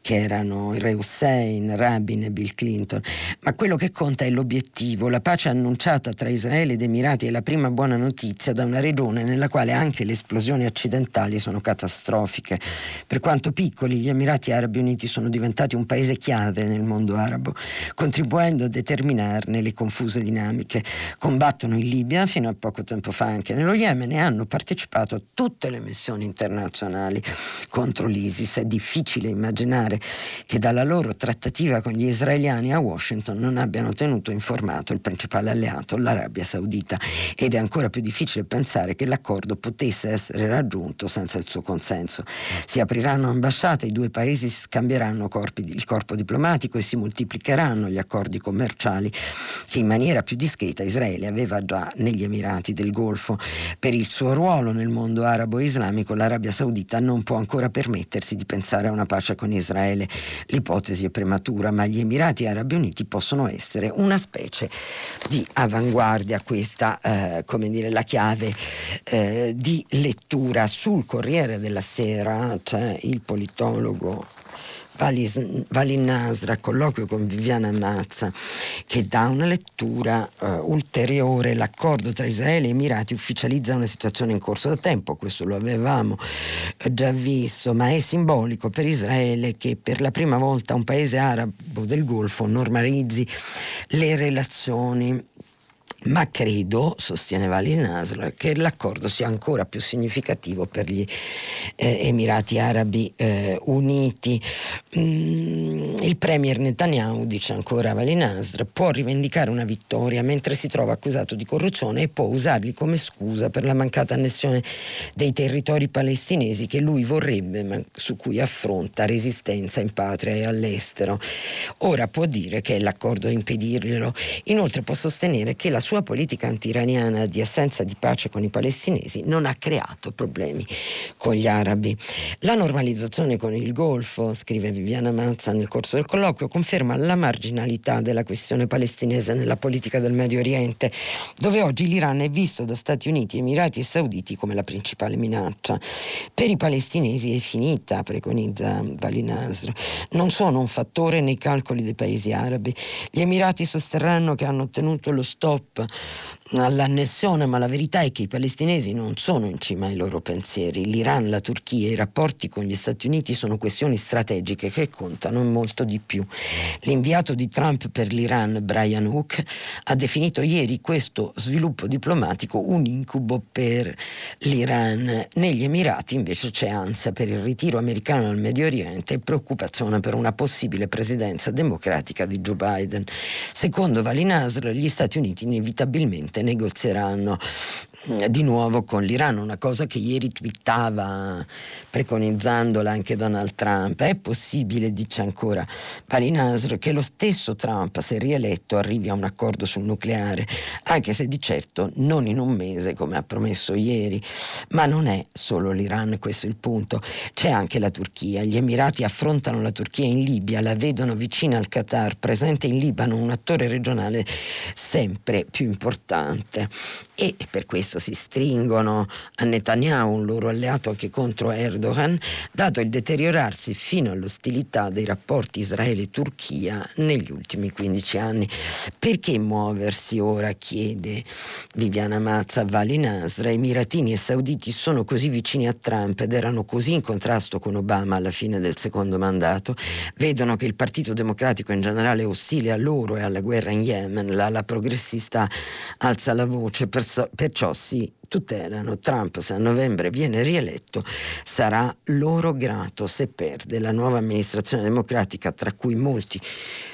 che erano il re Hussein, Rabin e Bill Clinton. Ma quello che conta è l'obiettivo. La pace annunciata tra Israele ed Emirati è la prima buona notizia da una regione nella quale anche le esplosioni accidentali sono catastrofiche. Per quanto piccoli, gli Emirati Arabi Uniti Uniti sono diventati un paese chiave nel mondo arabo, contribuendo a determinarne le confuse dinamiche. Combattono in Libia fino a poco tempo fa anche nello Yemen e hanno partecipato a tutte le missioni internazionali contro l'ISIS. È difficile immaginare che dalla loro trattativa con gli israeliani a Washington non abbiano tenuto informato il principale alleato, l'Arabia Saudita, ed è ancora più difficile pensare che l'accordo potesse essere raggiunto senza il suo consenso. Si apriranno ambasciate, i due paesi si scambieranno cambieranno corpi, il corpo diplomatico e si moltiplicheranno gli accordi commerciali che in maniera più discreta Israele aveva già negli Emirati del Golfo. Per il suo ruolo nel mondo arabo e islamico l'Arabia Saudita non può ancora permettersi di pensare a una pace con Israele. L'ipotesi è prematura, ma gli Emirati Arabi Uniti possono essere una specie di avanguardia, questa eh, come dire la chiave eh, di lettura sul Corriere della Sera, c'è il politologo Valin Nasra, colloquio con Viviana Mazza, che dà una lettura uh, ulteriore. L'accordo tra Israele e Emirati ufficializza una situazione in corso da tempo, questo lo avevamo uh, già visto, ma è simbolico per Israele che per la prima volta un paese arabo del Golfo normalizzi le relazioni ma credo, sostiene Vali Nasr, che l'accordo sia ancora più significativo per gli eh, Emirati Arabi eh, Uniti. Mm, il premier Netanyahu, dice ancora Vali Nasr, può rivendicare una vittoria mentre si trova accusato di corruzione e può usarli come scusa per la mancata annessione dei territori palestinesi che lui vorrebbe, ma su cui affronta resistenza in patria e all'estero. Ora può dire che è l'accordo a impedirglielo. Inoltre può sostenere che la sua politica antiraniana di assenza di pace con i palestinesi non ha creato problemi con gli arabi. La normalizzazione con il Golfo, scrive Viviana Mazza nel corso del colloquio, conferma la marginalità della questione palestinese nella politica del Medio Oriente, dove oggi l'Iran è visto da Stati Uniti, Emirati e Sauditi come la principale minaccia. Per i palestinesi è finita, preconizza Vali Nasr. Non sono un fattore nei calcoli dei paesi arabi. Gli Emirati sosterranno che hanno ottenuto lo stop all'annessione, ma la verità è che i palestinesi non sono in cima ai loro pensieri. L'Iran, la Turchia i rapporti con gli Stati Uniti sono questioni strategiche che contano molto di più. L'inviato di Trump per l'Iran, Brian Hook, ha definito ieri questo sviluppo diplomatico un incubo per l'Iran. Negli Emirati invece c'è ansia per il ritiro americano dal Medio Oriente e preoccupazione per una possibile presidenza democratica di Joe Biden. Secondo Vali Nasr, gli Stati Uniti inevitabilmente inevitabilmente negozieranno mm, di nuovo con l'Iran, una cosa che ieri twittava preconizzandola anche Donald Trump. È possibile, dice ancora Palinasr, che lo stesso Trump, se rieletto, arrivi a un accordo sul nucleare, anche se di certo non in un mese come ha promesso ieri. Ma non è solo l'Iran, questo è il punto. C'è anche la Turchia. Gli Emirati affrontano la Turchia in Libia, la vedono vicina al Qatar, presente in Libano, un attore regionale sempre più importante e per questo si stringono a Netanyahu, un loro alleato anche contro Erdogan, dato il deteriorarsi fino all'ostilità dei rapporti Israele-Turchia negli ultimi 15 anni. Perché muoversi ora, chiede Viviana Mazza Vali Nasra, Emiratini e Sauditi sono così vicini a Trump ed erano così in contrasto con Obama alla fine del secondo mandato, vedono che il Partito Democratico in generale è ostile a loro e alla guerra in Yemen, la, la progressista alza la voce, perso- perciò si tutelano Trump se a novembre viene rieletto sarà loro grato se perde la nuova amministrazione democratica tra cui molti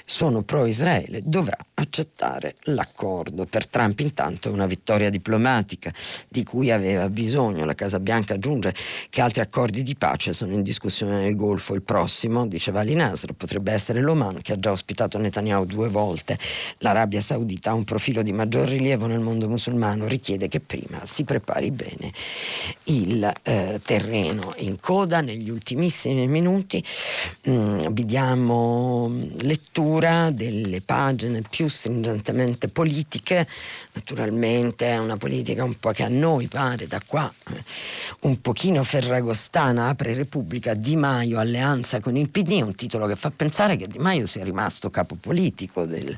sono pro-Israele, dovrà accettare l'accordo. Per Trump intanto è una vittoria diplomatica di cui aveva bisogno. La Casa Bianca aggiunge che altri accordi di pace sono in discussione nel Golfo. Il prossimo, diceva Ali Nasr, potrebbe essere l'Oman che ha già ospitato Netanyahu due volte. L'Arabia Saudita ha un profilo di maggior rilievo nel mondo musulmano, richiede che prima si prepari bene il eh, terreno. In coda negli ultimissimi minuti mh, mm, vi diamo lettura lettura delle pagine più stringentemente politiche, naturalmente è una politica un po' che a noi pare da qua eh, un pochino ferragostana, apre Repubblica Di Maio alleanza con il PD, un titolo che fa pensare che Di Maio sia rimasto capo politico del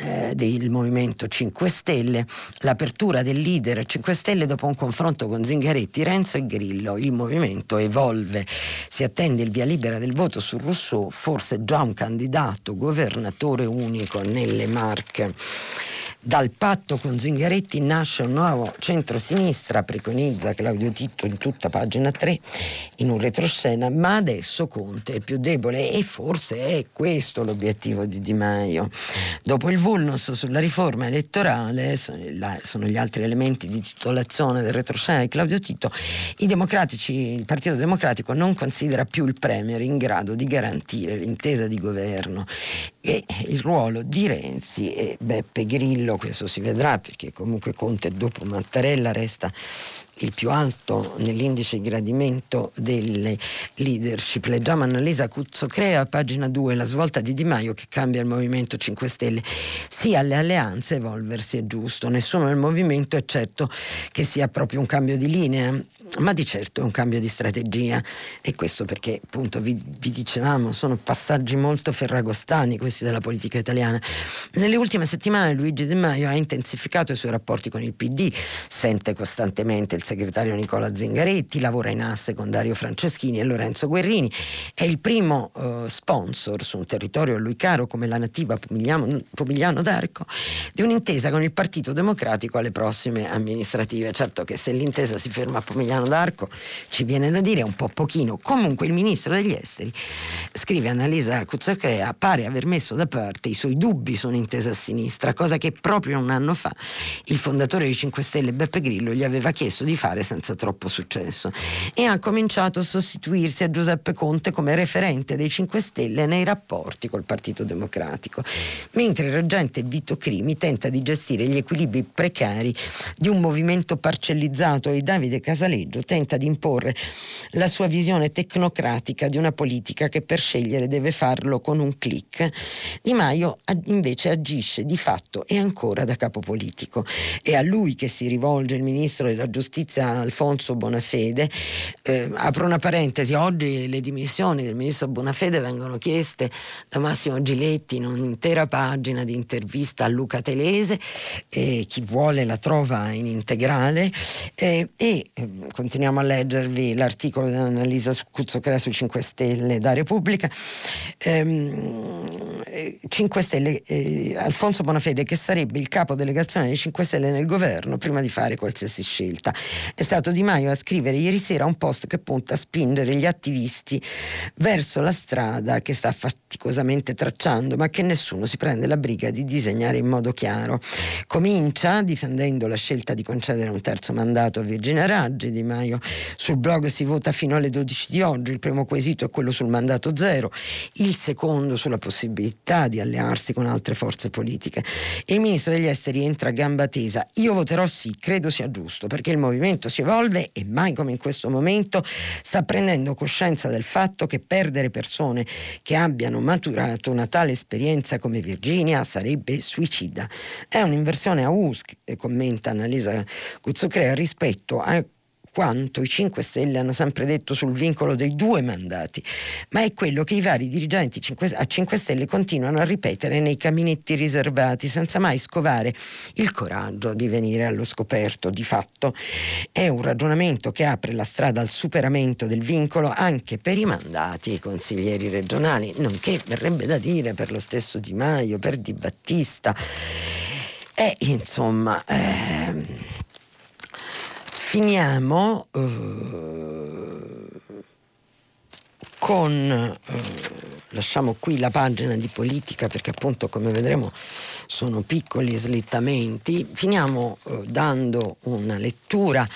eh, del Movimento 5 Stelle, l'apertura del leader 5 Stelle dopo un confronto con Zingaretti, Renzo e Grillo. Il movimento evolve, si attende il via libera del voto su Rousseau, forse già un candidato governatore unico nelle Marche. Dal patto con Zingaretti nasce un nuovo centro-sinistra, preconizza Claudio Titto in tutta pagina 3, in un retroscena, ma adesso Conte è più debole e forse è questo l'obiettivo di Di Maio. Dopo il vulnus sulla riforma elettorale, sono gli altri elementi di titolazione del retroscena di Claudio Titto, il Partito Democratico non considera più il Premier in grado di garantire l'intesa di governo e il ruolo di Renzi e Beppe Grillo, questo si vedrà perché comunque Conte dopo Mattarella resta il più alto nell'indice di gradimento delle leadership. Leggiamo Annalisa Cuzzo Crea, pagina 2, la svolta di Di Maio che cambia il Movimento 5 Stelle. Sì, alle alleanze evolversi è giusto, nessuno nel movimento è certo che sia proprio un cambio di linea ma di certo è un cambio di strategia e questo perché appunto vi, vi, dicevamo sono passaggi molto ferragostani questi della politica italiana. Nelle ultime settimane Luigi De Maio ha intensificato i suoi rapporti con il PD, sente costantemente il segretario Nicola Zingaretti, lavora in asse con Dario Franceschini e Lorenzo Guerrini, è il primo uh, sponsor su un territorio a lui caro come la nativa Pomigliano d'Arco di un'intesa con il Partito Democratico alle prossime amministrative. Certo che se l'intesa si ferma a Pomigliano d'Arco ci viene da dire un po' pochino. Comunque il ministro degli esteri, scrive Annalisa Cuzzacrea, pare aver messo da parte i suoi dubbi su un'intesa a sinistra, cosa che proprio un anno fa il fondatore dei 5 Stelle Beppe Grillo gli aveva chiesto di fare senza troppo successo e ha cominciato a sostituirsi a Giuseppe Conte come referente dei 5 Stelle nei rapporti col Partito Democratico, mentre il reggente Vito Crimi tenta di gestire gli equilibri precari di un movimento parcellizzato e Davide Casaleggio tenta di imporre la sua visione tecnocratica di una politica che per scegliere deve farlo con un clic. Di Maio invece agisce di fatto e ancora da capo politico. È a lui che si rivolge il ministro della giustizia Alfonso Bonafede. Eh, apro una parentesi, oggi le dimissioni del ministro Bonafede vengono chieste da Massimo Giletti in un'intera pagina di intervista a Luca Telese, eh, chi vuole la trova in integrale eh, e eh, continuiamo a leggervi l'articolo di Annalisa Cuzzocrea su 5 Stelle da Repubblica. 5 ehm, Stelle, eh, Alfonso Bonafede che sarebbe il capo delegazione dei 5 Stelle nel governo prima di fare qualsiasi scelta. È stato Di Maio a scrivere ieri sera un post che punta a spingere gli attivisti verso la strada che sta faticosamente tracciando ma che nessuno si prende la briga di disegnare in modo chiaro. Comincia difendendo la scelta di concedere un terzo mandato a Virginia Raggi. Di Maio sul blog si vota fino alle 12 di oggi. Il primo quesito è quello sul mandato zero, il secondo sulla possibilità di allearsi con altre forze politiche. Il ministro degli esteri entra a gamba tesa. Io voterò sì, credo sia giusto, perché il movimento si evolve e mai come in questo momento sta prendendo coscienza del fatto che perdere persone che abbiano maturato una tale esperienza come Virginia sarebbe suicida. È un'inversione a U, commenta Annalisa Guzzucrea, rispetto a quanto i 5 Stelle hanno sempre detto sul vincolo dei due mandati, ma è quello che i vari dirigenti a 5 Stelle continuano a ripetere nei caminetti riservati senza mai scovare il coraggio di venire allo scoperto. Di fatto è un ragionamento che apre la strada al superamento del vincolo anche per i mandati ai consiglieri regionali, nonché verrebbe da dire per lo stesso Di Maio, per Di Battista. E insomma... Ehm, finiamo eh, con, eh, lasciamo qui la pagina di politica perché appunto come vedremo sono piccoli slittamenti, finiamo eh, dando una lettura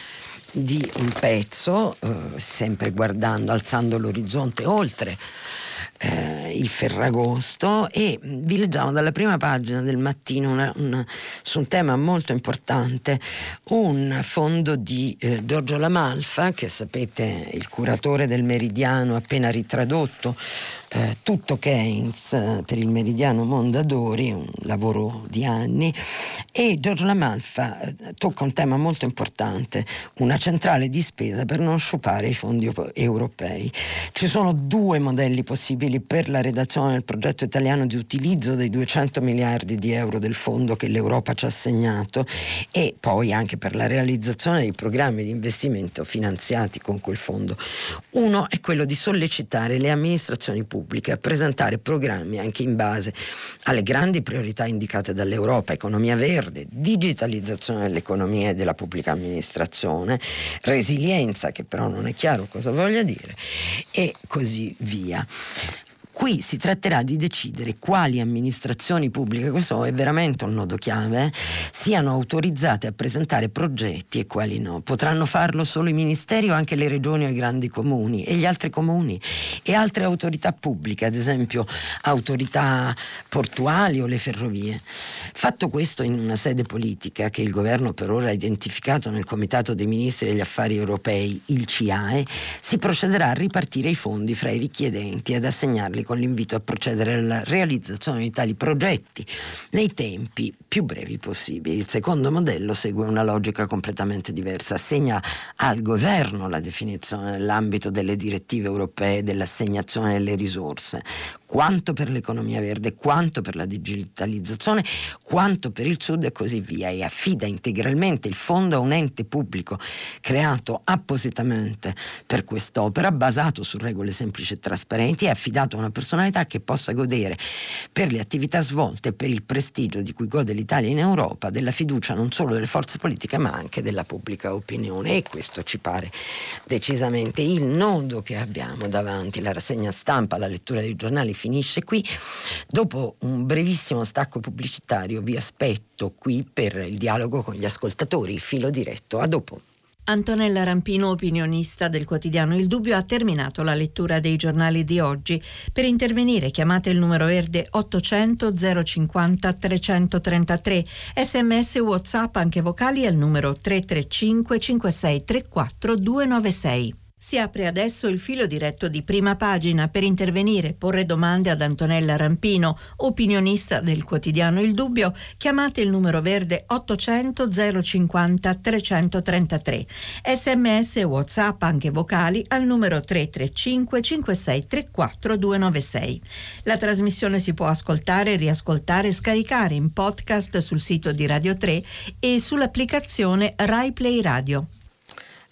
di un pezzo, eh, sempre guardando, alzando l'orizzonte oltre eh, il Ferragosto e vi leggiamo dalla prima pagina del mattino una, una, su un tema molto importante, un fondo di eh, Giorgio Lamalfa, che sapete il curatore del Meridiano appena ritradotto, eh, tutto Keynes eh, per il Meridiano Mondadori, un lavoro di anni, e Giorgio Lamalfa eh, tocca un tema molto importante, una centrale di spesa per non sciupare i fondi europei. Ci sono due modelli possibili per la redazione del progetto italiano di utilizzo dei 200 miliardi di euro del fondo che l'Europa ci ha assegnato e poi anche per la realizzazione dei programmi di investimento finanziati con quel fondo. Uno è quello di sollecitare le amministrazioni pubbliche a presentare programmi anche in base alle grandi priorità indicate dall'Europa, economia verde, digitalizzazione dell'economia e della pubblica amministrazione, resilienza, che però non è chiaro cosa voglia dire, e così via. Qui si tratterà di decidere quali amministrazioni pubbliche, questo è veramente un nodo chiave, siano autorizzate a presentare progetti e quali no. Potranno farlo solo i ministeri o anche le regioni o i grandi comuni e gli altri comuni e altre autorità pubbliche, ad esempio autorità portuali o le ferrovie. Fatto questo in una sede politica che il governo per ora ha identificato nel Comitato dei Ministri degli Affari Europei, il CIAE, si procederà a ripartire i fondi fra i richiedenti ad assegnarli con l'invito a procedere alla realizzazione di tali progetti nei tempi più brevi possibili. Il secondo modello segue una logica completamente diversa, assegna al governo la definizione nell'ambito delle direttive europee dell'assegnazione delle risorse, quanto per l'economia verde, quanto per la digitalizzazione, quanto per il Sud e così via. E affida integralmente il fondo a un ente pubblico creato appositamente per quest'opera, basato su regole semplici e trasparenti e affidato a una personalità che possa godere per le attività svolte e per il prestigio di cui gode l'Italia in Europa della fiducia non solo delle forze politiche ma anche della pubblica opinione. E questo ci pare decisamente il nodo che abbiamo davanti, la rassegna stampa, la lettura dei giornali finisce qui. Dopo un brevissimo stacco pubblicitario vi aspetto qui per il dialogo con gli ascoltatori, filo diretto. A dopo.
Antonella Rampino, opinionista del quotidiano Il Dubbio, ha terminato la lettura dei giornali di oggi. Per intervenire chiamate il numero verde 800 050 333, sms whatsapp anche vocali al numero 335 5634 296. Si apre adesso il filo diretto di prima pagina per intervenire, porre domande ad Antonella Rampino, opinionista del quotidiano Il Dubbio. Chiamate il numero verde 800 050 333. Sms e WhatsApp anche vocali al numero 335 5634 296. La trasmissione si può ascoltare, riascoltare e scaricare in podcast sul sito di Radio 3 e sull'applicazione Rai Play Radio.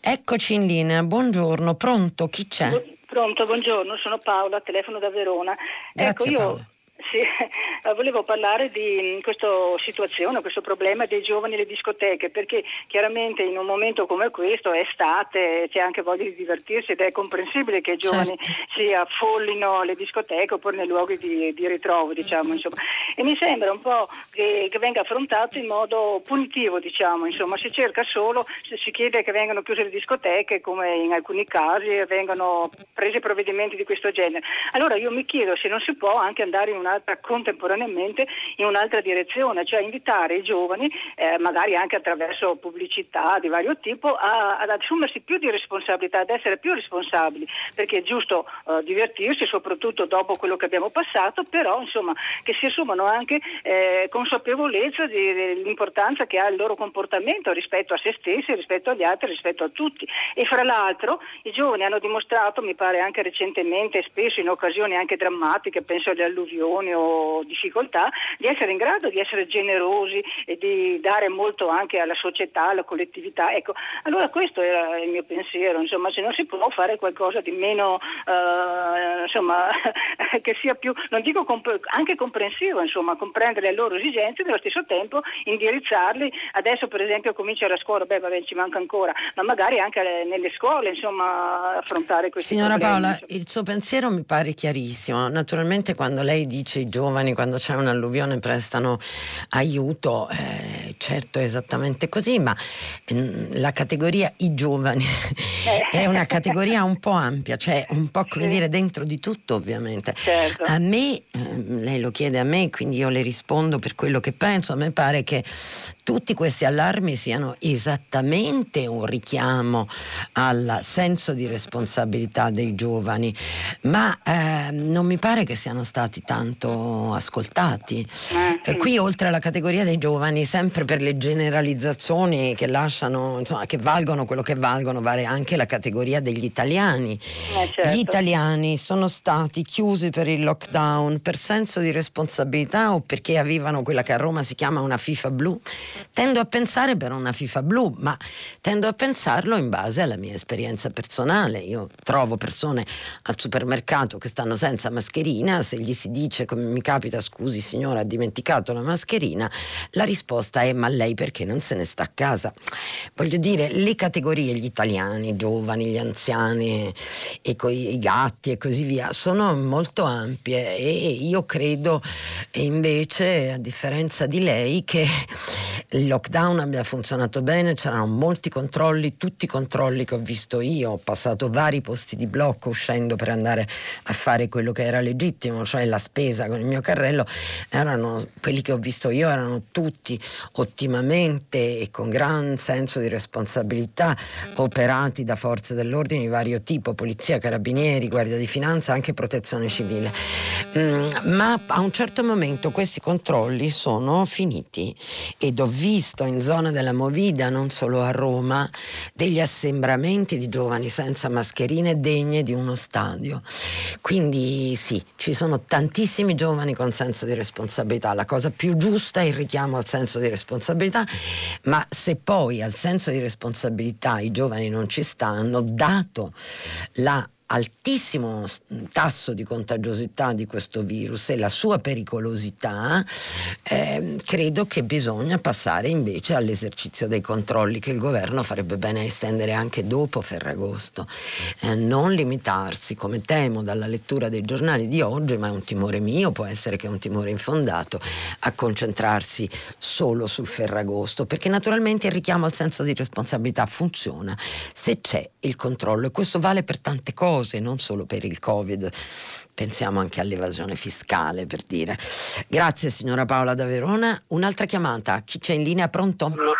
Eccoci in linea, buongiorno, pronto, chi c'è?
Pronto, buongiorno, sono Paola, telefono da Verona.
Grazie
ecco, io
Paola.
Sì, eh, volevo parlare di mm, questa situazione, questo problema dei giovani alle discoteche, perché chiaramente in un momento come questo, è estate, c'è anche voglia di divertirsi ed è comprensibile che i giovani
Certo.
si affollino alle discoteche oppure nei luoghi di, di ritrovo, diciamo, insomma. E mi sembra un po' che, che venga affrontato in modo punitivo, diciamo, insomma, si cerca solo, se si chiede che vengano chiuse le discoteche, come in alcuni casi, vengano presi provvedimenti di questo genere. Allora io mi chiedo se non si può anche andare in un'altra contemporaneamente in un'altra direzione, cioè invitare i giovani, eh, magari anche attraverso pubblicità di vario tipo, a- ad assumersi più di responsabilità, ad essere più responsabili, perché è giusto eh, divertirsi, soprattutto dopo quello che abbiamo passato, però insomma che si assumano anche eh, consapevolezza dell'importanza che ha il loro comportamento rispetto a se stessi, rispetto agli altri, rispetto a tutti. E fra l'altro i giovani hanno dimostrato, mi pare anche recentemente, spesso in occasioni anche drammatiche, penso alle alluvioni o difficoltà, di essere in grado di essere generosi e di dare molto anche alla società, alla collettività. Ecco, allora questo era il mio pensiero, insomma, se non si può fare qualcosa di meno, eh, insomma, che sia più, non dico comp- anche comprensivo, insomma, comprendere le loro esigenze e nello stesso tempo indirizzarli. Adesso per esempio comincia la scuola, beh vabbè ci manca ancora, ma magari anche nelle scuole, insomma, affrontare questi
Signora
problemi.
Paola,
insomma.
il suo pensiero mi pare chiarissimo. Naturalmente quando lei dice i giovani quando c'è un'alluvione prestano aiuto, eh, certo è esattamente così, ma mm, la categoria i giovani è una categoria un po' ampia, cioè un po' come
Sì.
dire dentro di tutto ovviamente.
Certo.
A me, ehm, lei lo chiede a me, quindi io le rispondo per quello che penso, a me pare che tutti questi allarmi siano esattamente un richiamo al senso di responsabilità dei giovani, ma ehm, non mi pare che siano stati tanto ascoltati.
Eh,
Eh, qui oltre alla categoria dei giovani, sempre per le generalizzazioni che lasciano, insomma, che valgono quello che valgono, vale anche la categoria degli italiani.
Eh, certo.
Gli italiani sono stati chiusi per il lockdown per senso di responsabilità o perché avevano quella che a Roma si chiama una FIFA blu? Tendo a pensare per una FIFA blu, ma tendo a pensarlo in base alla mia esperienza personale. Io trovo persone al supermercato che stanno senza mascherina, se gli si dice come mi capita, scusi signora, ha dimenticato la mascherina, la risposta è ma lei perché non se ne sta a casa? Voglio dire, le categorie, gli italiani, i giovani, gli anziani e coi- i gatti e così via, sono molto ampie e io credo invece, a differenza di lei, che il lockdown abbia funzionato bene, c'erano molti controlli, tutti i controlli che ho visto io, ho passato vari posti di blocco uscendo per andare a fare quello che era legittimo, cioè la spesa con il mio carrello, erano quelli che ho visto io erano tutti ottimamente e con gran senso di responsabilità operati da forze dell'ordine di vario tipo, polizia, carabinieri, guardia di finanza, anche protezione civile. Mm, ma a un certo momento questi controlli sono finiti ed ho visto in zona della Movida, non solo a Roma, degli assembramenti di giovani senza mascherine degne di uno stadio. Quindi sì, ci sono tantissimi giovani con senso di responsabilità. La cosa più giusta è il richiamo al senso di responsabilità, ma se poi al senso di responsabilità i giovani non ci stanno, dato la altissimo tasso di contagiosità di questo virus e la sua pericolosità, eh, credo che bisogna passare invece all'esercizio dei controlli che il governo farebbe bene a estendere anche dopo Ferragosto. Eh, non limitarsi, come temo dalla lettura dei giornali di oggi, ma è un timore mio, può essere che è un timore infondato, a concentrarsi solo sul Ferragosto, perché naturalmente il richiamo al senso di responsabilità funziona se c'è il controllo e questo vale per tante cose cose, non solo per il Covid, pensiamo anche all'evasione fiscale per dire. Grazie signora Paola da Verona. Un'altra chiamata, chi c'è in linea pronto?
No,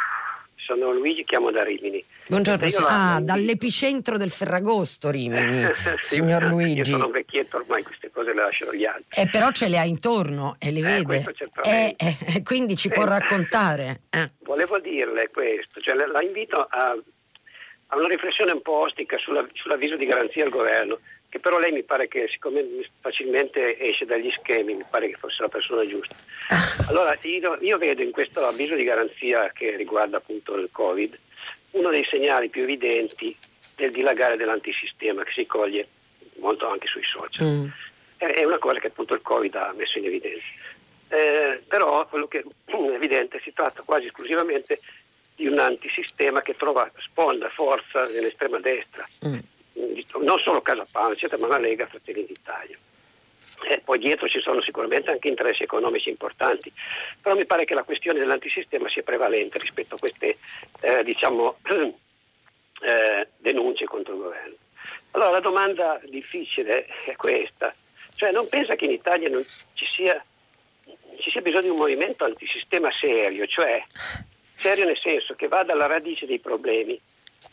sono Luigi, chiamo da Rimini.
Buongiorno, ah, la... dall'epicentro del Ferragosto Rimini, sì, signor Luigi. Io
sono vecchietto ormai, queste cose le lascio agli altri.
Eh, però ce le ha intorno e le eh, vede. Eh, eh, quindi ci può raccontare. Eh.
Volevo dirle questo, cioè, la invito a a una riflessione un po' ostica sulla, sull'avviso di garanzia al governo, che però lei mi pare che siccome facilmente esce dagli schemi, mi pare che fosse la persona giusta. Allora io, io vedo in questo avviso di garanzia che riguarda appunto il Covid uno dei segnali più evidenti del dilagare dell'antisistema che si coglie molto anche sui social. Mm. È una cosa che appunto il Covid ha messo in evidenza. Eh, però quello che è evidente si tratta quasi esclusivamente di un antisistema che trova sponda, forza nell'estrema destra, mm. non solo Casa eccetera, ma la Lega Fratelli d'Italia. Eh, poi dietro ci sono sicuramente anche interessi economici importanti, però mi pare che la questione dell'antisistema sia prevalente rispetto a queste eh, diciamo, eh, denunce contro il governo. Allora la domanda difficile è questa, cioè non pensa che in Italia ci sia, ci sia bisogno di un movimento antisistema serio, cioè serio nel senso che vada alla radice dei problemi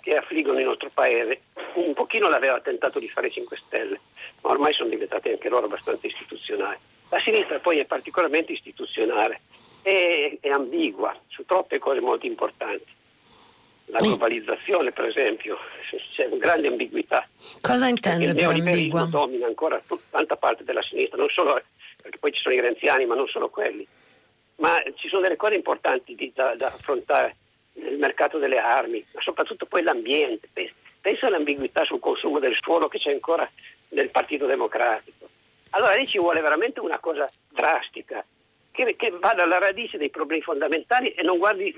che affliggono il nostro paese. Un pochino l'aveva tentato di fare 5 Stelle, ma ormai sono diventati anche loro abbastanza istituzionali. La sinistra poi è particolarmente istituzionale e è ambigua su troppe cose molto importanti. La globalizzazione, per esempio, c'è una grande ambiguità.
Cosa intende per ambigua?
domina ancora tanta parte della sinistra, non solo perché poi ci sono i renziani, ma non solo quelli ma ci sono delle cose importanti di, da, da, affrontare nel mercato delle armi, ma soprattutto poi l'ambiente. Pensa all'ambiguità sul consumo del suolo che c'è ancora nel Partito Democratico. Allora lì ci vuole veramente una cosa drastica, che, che vada alla radice dei problemi fondamentali e non guardi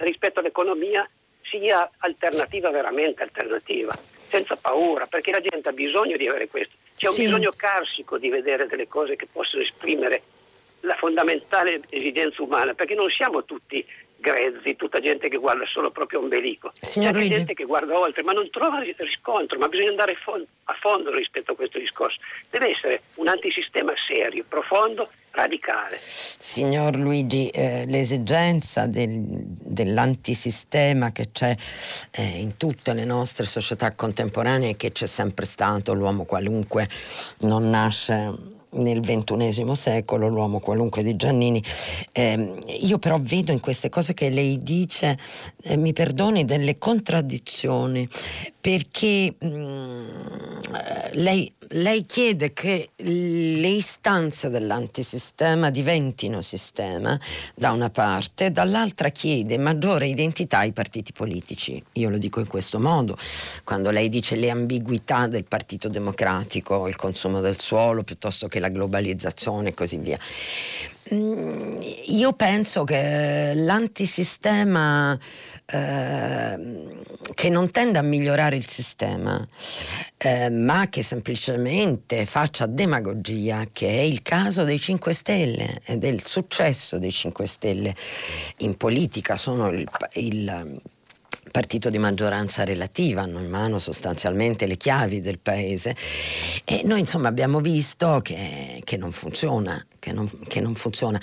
rispetto all'economia, sia alternativa, veramente alternativa, senza paura, perché la gente ha bisogno di avere questo. C'è un sì. bisogno carsico di vedere delle cose che possono esprimere la fondamentale esigenza umana, perché non siamo tutti grezzi, tutta gente che guarda solo il proprio ombelico,
Signor
c'è gente che guarda oltre, ma non trova riscontro, ma bisogna andare a fondo rispetto a questo discorso. Deve essere un antisistema serio, profondo, radicale.
Signor Luigi, eh, l'esigenza del, dell'antisistema che c'è eh, in tutte le nostre società contemporanee e che c'è sempre stato, l'uomo qualunque non nasce nel ventunesimo secolo, l'uomo qualunque di Giannini. Eh, io però vedo in queste cose che lei dice, eh, mi perdoni, delle contraddizioni, perché mh, mm, lei, lei, chiede che le istanze dell'antisistema diventino sistema da una parte, dall'altra chiede maggiore identità ai partiti politici. Io lo dico in questo modo, quando lei dice le ambiguità del Partito Democratico, il consumo del suolo piuttosto che la globalizzazione e così via. Mm, io penso che l'antisistema eh, che non tende a migliorare il sistema, eh, ma che semplicemente faccia demagogia, che è il caso dei 5 Stelle e del successo dei 5 Stelle in politica, sono il, il partito di maggioranza relativa, hanno in mano sostanzialmente le chiavi del paese. E noi insomma abbiamo visto che, che, non, funziona, che, non, che non funziona.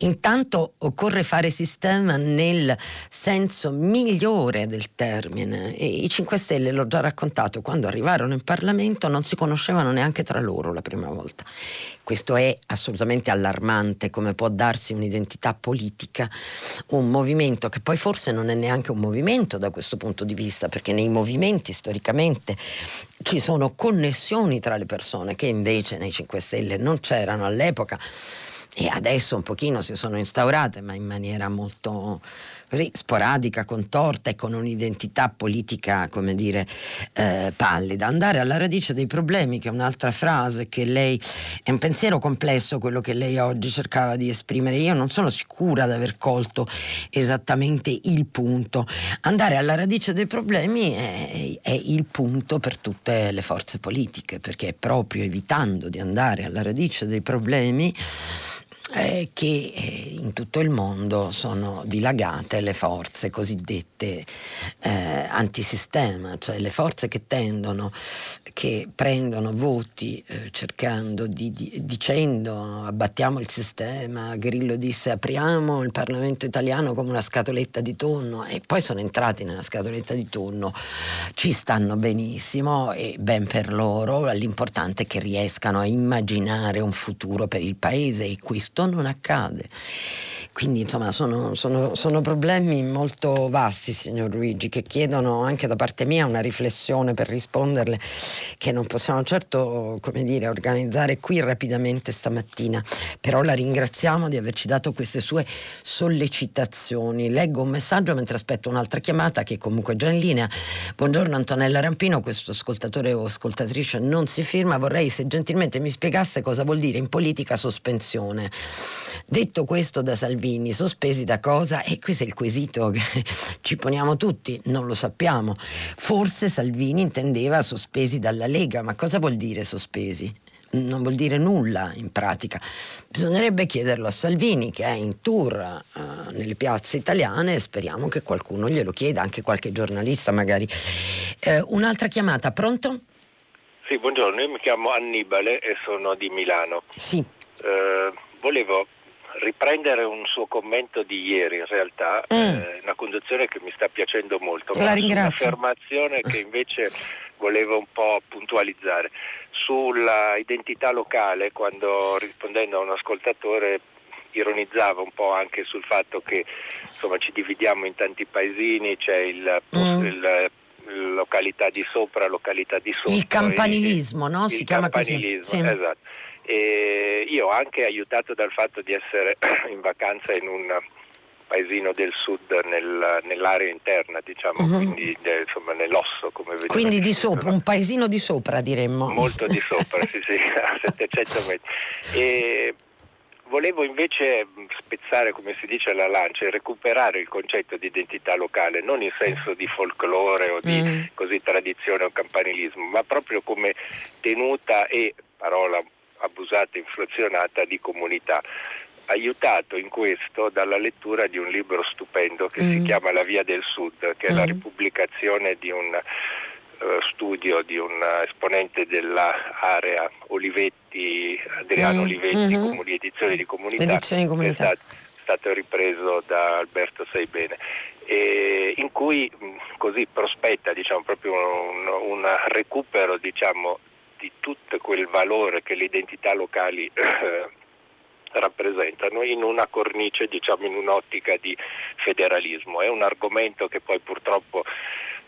Intanto occorre fare sistema nel senso migliore del termine. E I 5 Stelle, l'ho già raccontato, quando arrivarono in Parlamento non si conoscevano neanche tra loro la prima volta questo è assolutamente allarmante, come può darsi un'identità politica, un movimento che poi forse non è neanche un movimento da questo punto di vista, perché nei movimenti storicamente ci sono connessioni tra le persone che invece nei 5 Stelle non c'erano all'epoca e adesso un pochino si sono instaurate, ma in maniera molto così sporadica, contorta e con un'identità politica, come dire, eh, pallida. Andare alla radice dei problemi, che è un'altra frase che lei è un pensiero complesso quello che lei oggi cercava di esprimere. Io non sono sicura di aver colto esattamente il punto. Andare alla radice dei problemi è, è il punto per tutte le forze politiche, perché è proprio evitando di andare alla radice dei problemi eh, che eh, in tutto il mondo sono dilagate le forze cosiddette eh, antisistema, cioè le forze che tendono, che prendono voti eh, cercando di, di, dicendo abbattiamo il sistema, Grillo disse apriamo il Parlamento italiano come una scatoletta di tonno e poi sono entrati nella scatoletta di tonno, ci stanno benissimo e ben per loro, l'importante è che riescano a immaginare un futuro per il paese e questo non accade. Quindi insomma sono, sono, sono, problemi molto vasti, signor Luigi, che chiedono anche da parte mia una riflessione per risponderle che non possiamo certo dire, organizzare qui rapidamente stamattina, però la ringraziamo di averci dato queste sue sollecitazioni. Leggo un messaggio mentre aspetto un'altra chiamata che comunque è già in linea. Buongiorno Antonella Rampino, questo ascoltatore o ascoltatrice non si firma, vorrei se gentilmente mi spiegasse cosa vuol dire in politica sospensione. Detto questo da Salvini, sospesi da cosa? E questo è il quesito che ci poniamo tutti, non lo sappiamo. Forse Salvini intendeva sospesi dalla Lega, ma cosa vuol dire sospesi? non vuol dire nulla in pratica. Bisognerebbe chiederlo a Salvini che è in tour uh, nelle piazze italiane e speriamo che qualcuno glielo chieda, anche qualche giornalista magari. Uh, un'altra chiamata, pronto?
Sì, buongiorno, io mi chiamo Annibale e sono di Milano.
Sì.
Uh, volevo riprendere un suo commento di ieri in realtà, mm. eh, una conduzione che mi sta piacendo molto,
La ringrazio.
un'affermazione che invece volevo un po' puntualizzare. Sulla identità locale, quando rispondendo a un ascoltatore ironizzava un po' anche sul fatto che insomma, ci dividiamo in tanti paesini, c'è il, mm. il località di sopra, località di sotto.
Il campanilismo, no? Si chiama
così.
Sì.
Esatto. E io anche aiutato dal fatto di essere in vacanza in un paesino del sud nel, nell'area interna, diciamo, uh-huh. quindi de, insomma, nell'osso come vedete.
Quindi di sopra, un paesino di sopra diremmo.
Molto di sopra, sì, sì, a 700 metri. E volevo invece spezzare, come si dice, la lancia e recuperare il concetto di identità locale, non in senso di folklore o di mm. così, tradizione o campanilismo, ma proprio come tenuta e, parola abusata e inflazionata di comunità aiutato in questo dalla lettura di un libro stupendo che mm. si chiama La Via del Sud, che è mm. la ripubblicazione di un uh, studio di un esponente dell'area Olivetti, Adriano mm. Olivetti, mm-hmm. Comuni, edizioni di comunità,
edizioni di comunità.
è stato, stato ripreso da Alberto Seibene. E in cui così prospetta diciamo, proprio un, un recupero diciamo, di tutto quel valore che le identità locali eh, rappresentano in una cornice, diciamo in un'ottica di federalismo. È un argomento che poi purtroppo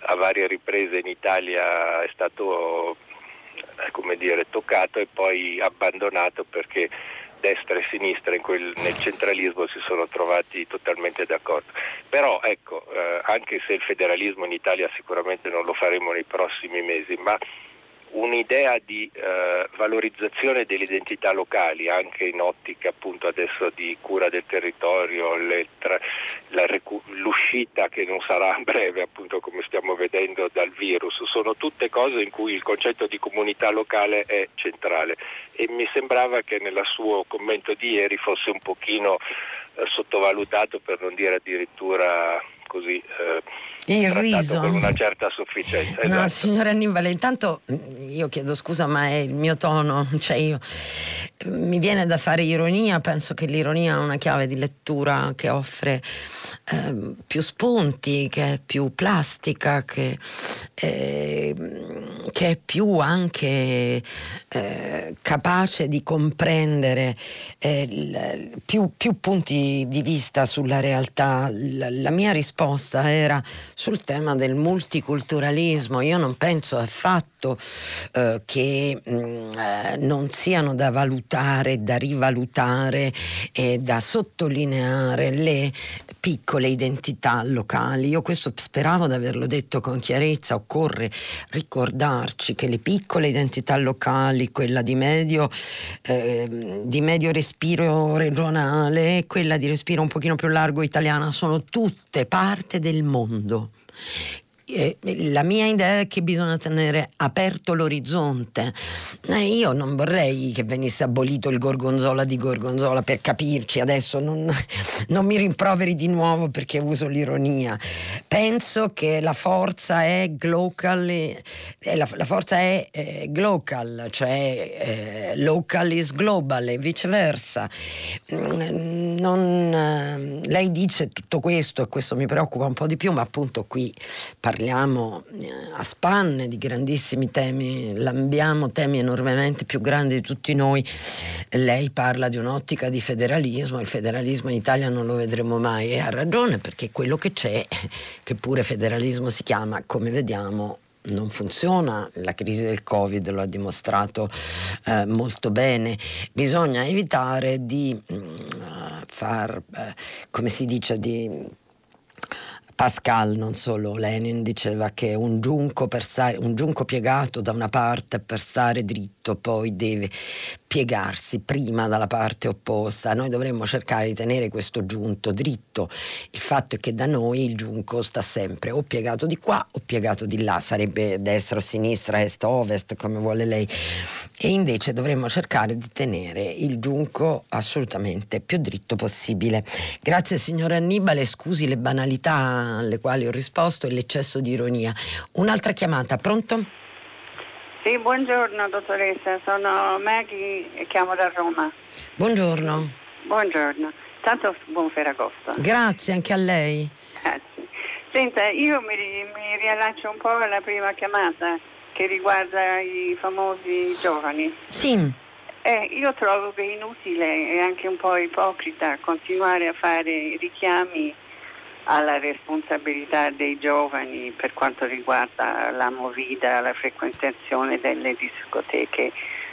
a varie riprese in Italia è stato eh, come dire, toccato e poi abbandonato perché destra e sinistra quel, nel centralismo si sono trovati totalmente d'accordo. Però ecco, eh, anche se il federalismo in Italia sicuramente non lo faremo nei prossimi mesi, ma un'idea di eh, valorizzazione delle identità locali anche in ottica appunto adesso di cura del territorio, tra, la, l'uscita che non sarà breve appunto come stiamo vedendo dal virus, sono tutte cose in cui il concetto di comunità locale è centrale. E mi sembrava che nel suo commento di ieri fosse un pochino eh, sottovalutato per non dire addirittura così eh,
il riso
con una certa sufficienza.
No, esatto. signora Annibale, intanto mm, io chiedo scusa, ma è il mio tono, cioè io mi viene da fare ironia, penso che l'ironia è una chiave di lettura che offre eh, più spunti, che è più plastica, che, eh, che è più anche eh, capace di comprendere eh, più, più, punti di vista sulla realtà. La, la mia risposta era sul tema del multiculturalismo. Io non penso affatto eh, che mh, mm, eh, non siano da valutare, da rivalutare e da sottolineare le piccole identità locali. Io questo speravo di averlo detto con chiarezza. Occorre ricordarci che le piccole identità locali, quella di medio, eh, di medio respiro regionale quella di respiro un pochino più largo italiana, sono tutte parte del mondo la mia idea è che bisogna tenere aperto l'orizzonte. Eh, io non vorrei che venisse abolito il gorgonzola di gorgonzola per capirci, adesso non, non mi rimproveri di nuovo perché uso l'ironia. Penso che la forza è global, eh, la, la, forza è eh, global, cioè eh, local is global e viceversa. Mm, non, eh, lei dice tutto questo e questo mi preoccupa un po' di più, ma appunto qui parliamo parliamo eh, a spanne di grandissimi temi, lambiamo temi enormemente più grandi di tutti noi. Lei parla di un'ottica di federalismo, il federalismo in Italia non lo vedremo mai e ha ragione perché quello che c'è, che pure federalismo si chiama, come vediamo, non funziona, la crisi del Covid lo ha dimostrato eh, molto bene, bisogna evitare di mm, far, eh, come si dice, di Pascal, non solo Lenin, diceva che un giunco, stare, un giunco piegato da una parte per stare dritto poi deve piegarsi prima dalla parte opposta. Noi dovremmo cercare di tenere questo giunto dritto. Il fatto è che da noi il giunco sta sempre o piegato di qua o piegato di là, sarebbe destra o sinistra, est o ovest, come vuole lei. E invece dovremmo cercare di tenere il giunco assolutamente più dritto possibile. Grazie signora Annibale, scusi le banalità alle quali ho risposto e l'eccesso di ironia. Un'altra chiamata, pronto?
Sì, buongiorno dottoressa, sono Maggie e chiamo da Roma.
Buongiorno.
Buongiorno, tanto buon Ferragosto.
Grazie anche a lei.
Grazie. Senta, io mi, mi riallaccio un po' alla prima chiamata che riguarda i famosi giovani.
Sì.
Eh, io trovo che è inutile e anche un po' ipocrita continuare a fare richiami alla responsabilità dei giovani per quanto riguarda la movida, la frequentazione delle discoteche.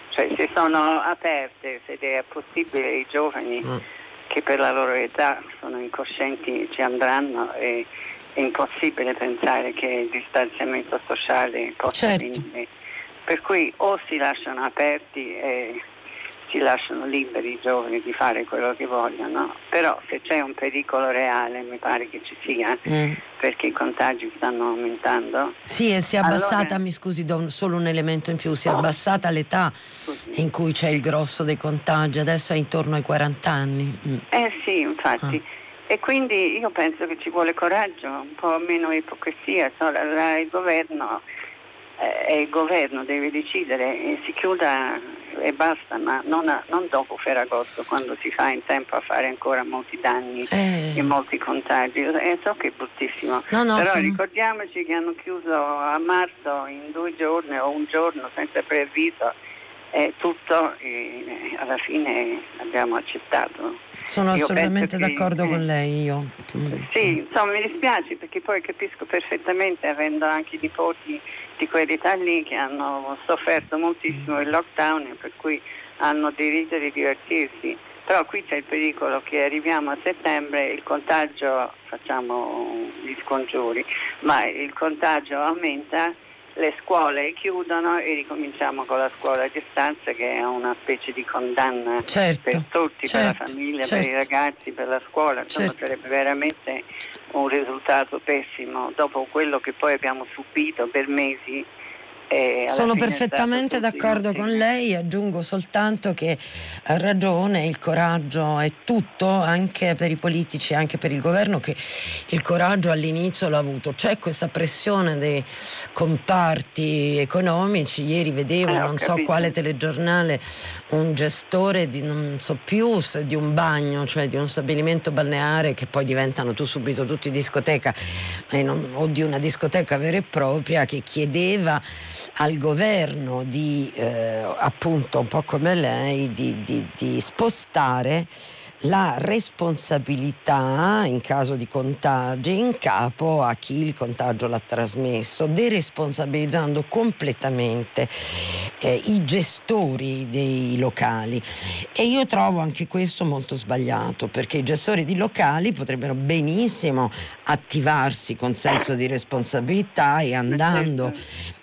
Cioè se sono aperte, se è possibile i giovani mm. che per la loro età sono incoscienti ci andranno e è impossibile pensare che il distanziamento sociale possa
certo.
venire. Per cui o si lasciano aperti e si lasciano liberi i giovani di fare quello che vogliono, però se c'è un pericolo reale, mi pare che ci sia, mm. perché i contagi stanno aumentando.
Sì, e si è abbassata, allora... mi scusi, do solo un elemento in più, si è abbassata l'età scusi. in cui c'è il grosso dei contagi, adesso è intorno ai 40 anni.
Mm. Eh sì, infatti. Ah. E quindi io penso che ci vuole coraggio, un po' meno ipocrisia, il governo, eh, il governo deve decidere e si chiuda e basta, ma non, a, non, dopo Ferragosto, quando si fa in tempo a fare ancora molti danni eh. e molti contagi. Eh, so che è bruttissimo, no, no, però sono... ricordiamoci che hanno chiuso a marzo in due giorni o un giorno senza preavviso e tutto e alla fine abbiamo accettato.
Sono assolutamente d'accordo che, con lei, io.
Sì, insomma mi dispiace perché poi capisco perfettamente, avendo anche i nipoti di quell'età lì che hanno sofferto moltissimo il lockdown e per cui hanno diritto di divertirsi. Però qui c'è il pericolo che arriviamo a settembre, il contagio, facciamo gli scongiuri, ma il contagio aumenta le scuole chiudono e ricominciamo con la scuola a distanza che è una specie di condanna
certo,
per tutti,
certo,
per la famiglia,
certo.
per i ragazzi, per la scuola, insomma
Certo.
sarebbe veramente un risultato pessimo dopo quello che poi abbiamo subito per mesi. E
Sono perfettamente d'accordo con lei, aggiungo soltanto che ha ragione, il coraggio è tutto anche per i politici, anche per il governo che il coraggio all'inizio l'ha avuto. C'è questa pressione dei comparti economici, ieri vedevo,
Eh,
non so
capito.
quale telegiornale, un gestore di non so più di un bagno, cioè di un stabilimento balneare che poi diventano tu subito tutti discoteca e non- o di una discoteca vera e propria che chiedeva al governo di eh, appunto un po' come lei di, di- di spostare la responsabilità in caso di contagi in capo a chi il contagio l'ha trasmesso, deresponsabilizzando completamente eh, i gestori dei locali. E io trovo anche questo molto sbagliato, perché i gestori di locali potrebbero benissimo attivarsi con senso di responsabilità e andando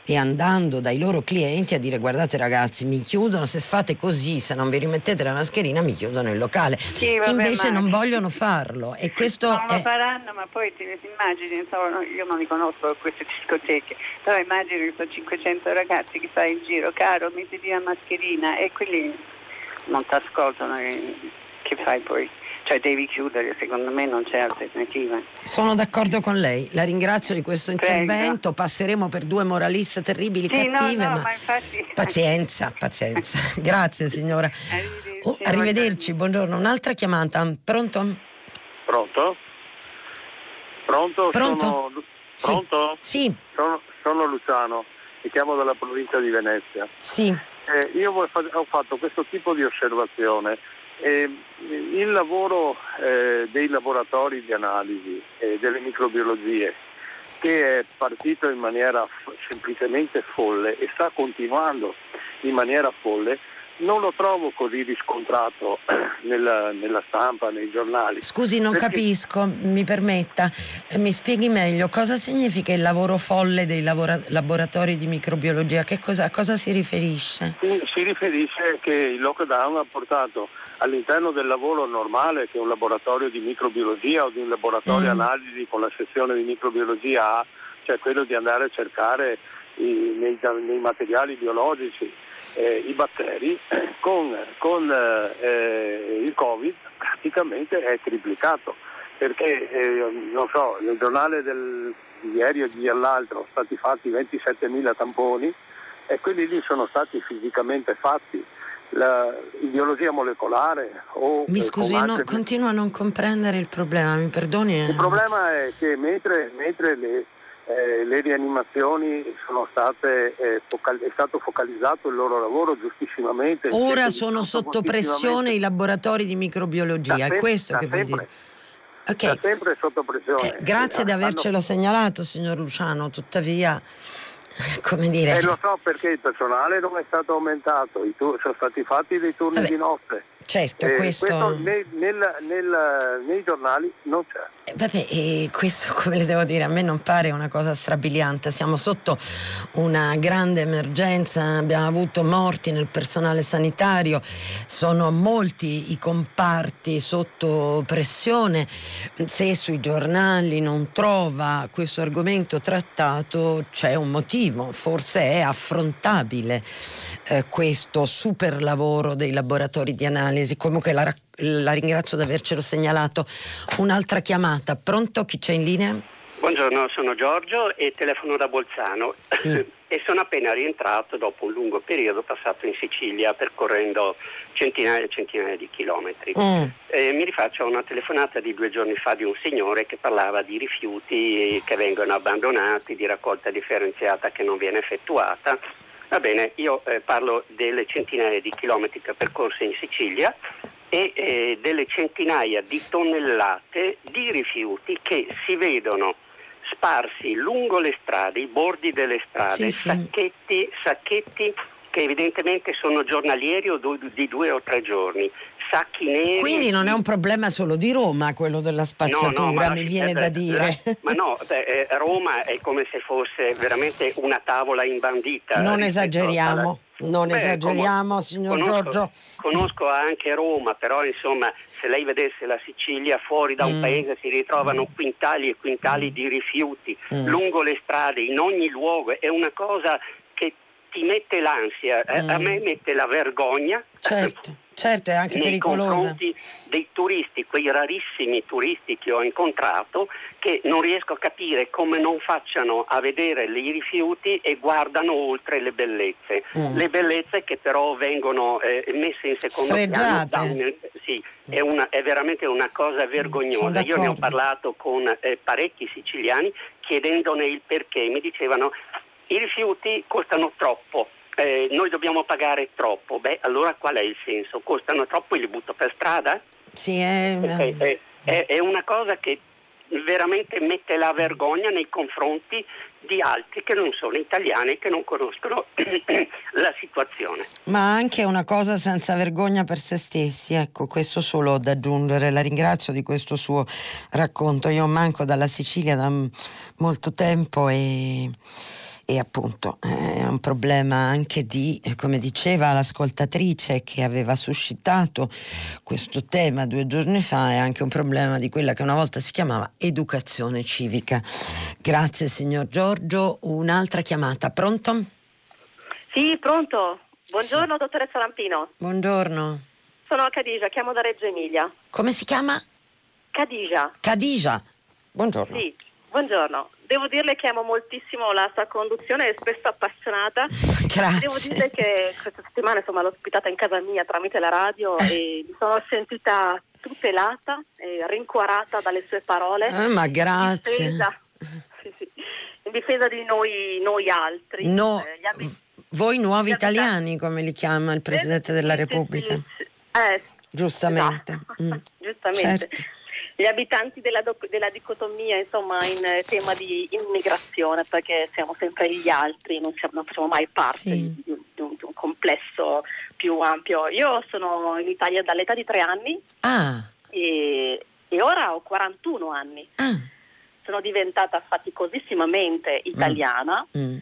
e andando dai loro clienti a dire guardate ragazzi mi chiudono se fate così se non vi rimettete la mascherina mi chiudono il locale
Sì, vabbè,
invece
ma-
non vogliono farlo e questo
non lo
è
faranno, ma poi ti ti immagini, insomma, io non li conosco queste discoteche, però immagino che sono 500 ragazzi che fai in giro, caro, mettiti la mascherina e quelli non ti ascoltano, e che fai poi? Cioè devi chiudere, secondo me non c'è alternativa.
sono d'accordo con lei la ringrazio di questo
Prego.
intervento passeremo per due moraliste terribili
Sì, no,
cattive
no,
ma,
ma infatti-
pazienza pazienza grazie signora
Arrivederci,
Oh, arrivederci buongiorno un'altra chiamata pronto?
Pronto? Pronto?
Pronto?
Sono,
Sì.
Pronto?
sì
Sono, sono Luciano, mi chiamo dalla provincia di Venezia.
sì
Eh, io ho fatto questo tipo di osservazione. Eh, il lavoro eh, dei laboratori di analisi e delle microbiologie che è partito in maniera f- semplicemente folle e sta continuando in maniera folle, non lo trovo così riscontrato nella, nella stampa, nei giornali.
Scusi, non
Perché-
capisco, mi permetta, eh, mi spieghi meglio cosa significa il lavoro folle dei lavora- laboratori di microbiologia? Che cosa, a cosa si riferisce?
Si, si riferisce che il lockdown ha portato all'interno del lavoro normale che un laboratorio di microbiologia o di un laboratorio
Mm.
analisi con la sezione di microbiologia ha, cioè quello di andare a cercare i- nei, nei materiali biologici eh, i batteri, con, con, eh, il Covid praticamente è triplicato perché eh, non so, nel giornale del, di ieri o di all'altro sono stati fatti 27.000 tamponi e quelli lì sono stati fisicamente fatti biologia molecolare o
Mi
eh,
scusi, no, continuo a non comprendere il problema, mi perdoni? eh.
il problema è che mentre, mentre le, eh, le rianimazioni sono state, eh, focal- è stato focalizzato il loro lavoro giustissimamente.
Ora
di
sono sotto pressione i laboratori di
Da
microbiologia, è
sem-
questo
da
che vuol
sempre,
dire?
da
Ok,
sempre sotto pressione.
eh, grazie di
Hanno-
avercelo segnalato, signor Luciano, tuttavia, come dire...
Eh, lo so perché il personale non è stato aumentato, tu- sono stati fatti dei turni
Vabbè,
di notte.
Certo,
Eh,
questo...
nei, nel- nel- nei giornali non c'è.
Eh, Vabbè, e questo come le devo dire, a me non pare una cosa strabiliante. Siamo sotto una grande emergenza, abbiamo avuto morti nel personale sanitario, sono molti i comparti sotto pressione. Se sui giornali non trova questo argomento trattato c'è un motivo, forse è affrontabile eh, questo super lavoro dei laboratori di analisi. Comunque la, la ringrazio di avercelo segnalato. Un'altra chiamata, pronto? Chi c'è in linea?
Buongiorno, sono Giorgio e telefono da Bolzano
Sì.
e sono appena rientrato dopo un lungo periodo passato in Sicilia percorrendo centinaia e centinaia di chilometri.
Mm.
Eh, mi rifaccio a una telefonata di due giorni fa di un signore che parlava di rifiuti che vengono abbandonati, di raccolta differenziata che non viene effettuata. Va bene, io eh, parlo delle centinaia di chilometri che ho percorso in Sicilia e eh, delle centinaia di tonnellate di rifiuti che si vedono sparsi lungo le strade, i bordi delle strade,
Sì, sì.
sacchetti, sacchetti che evidentemente sono giornalieri o di due o tre giorni, sacchi neri.
Quindi non è un problema solo di Roma quello della spazzatura,
No, no,
mi
la-
viene
eh,
da
la-
dire.
ma no, beh, eh, Roma è come se fosse veramente una tavola imbandita.
Non esageriamo, non
Beh,
esageriamo,
conos-
signor
conosco-
Giorgio.
Conosco anche Roma, però insomma, se lei vedesse la Sicilia fuori da un
Mm.
paese si ritrovano quintali e quintali di rifiuti
Mm.
lungo le strade, in ogni luogo. È una cosa ti mette l'ansia, eh, a
Mm.
me mette la vergogna.
Certo, certo, è anche
nei
pericolosa.
confronti dei turisti, quei rarissimi turisti che ho incontrato, che non riesco a capire come non facciano a vedere i rifiuti e guardano oltre le bellezze.
Mm.
Le bellezze che però vengono eh, messe in secondo piano.
Sfregiate.
da un- sì, è, una- è veramente una cosa vergognosa.
Sono
Io ne ho parlato con eh, parecchi siciliani chiedendone il perché. Mi dicevano i rifiuti costano troppo. eh, noi dobbiamo pagare troppo, beh allora qual è il senso? Costano troppo e li butto per strada?
Sì, è,
È, è- è- è una cosa che veramente mette la vergogna nei confronti di altri che non sono italiani e che non conoscono la situazione.
ma anche una cosa senza vergogna per se stessi, ecco, questo solo da aggiungere. La ringrazio di questo suo racconto. Io manco dalla Sicilia da molto tempo e, e appunto eh, è un problema anche di, eh, come diceva l'ascoltatrice che aveva suscitato questo tema due giorni fa, è anche un problema di quella che una volta si chiamava educazione civica. Grazie signor Giorgio. Un'altra chiamata, pronto?
Sì, pronto. Buongiorno, dottoressa Lampino.
Buongiorno.
Sono Khadija, chiamo da Reggio Emilia.
Come si chiama?
Khadija,
Khadija. Buongiorno.
sì, buongiorno. Devo dirle che amo moltissimo la sua conduzione, è spesso appassionata.
Grazie.
Devo dire che questa settimana insomma, l'ho ospitata in casa mia tramite la radio e mi sono sentita tutelata e rincuorata dalle sue parole.
Eh, ma
In
grazie.
difesa, sì, sì, in difesa di noi, noi altri.
No,
Eh, gli abi-
voi nuovi italiani, come li chiama il Presidente della Repubblica.
Eh,
Giustamente.
esatto.
Mm.
Giustamente.
Certo.
Gli abitanti della, doc- della dicotomia insomma, in eh, tema di immigrazione, perché siamo sempre gli altri, non, siamo- non facciamo mai parte
Sì.
di, di un, di un- complesso più ampio. Io sono in Italia dall'età di tre anni
Ah,
e, e ora ho 41 anni.
ah,
Sono diventata faticosissimamente italiana
mm.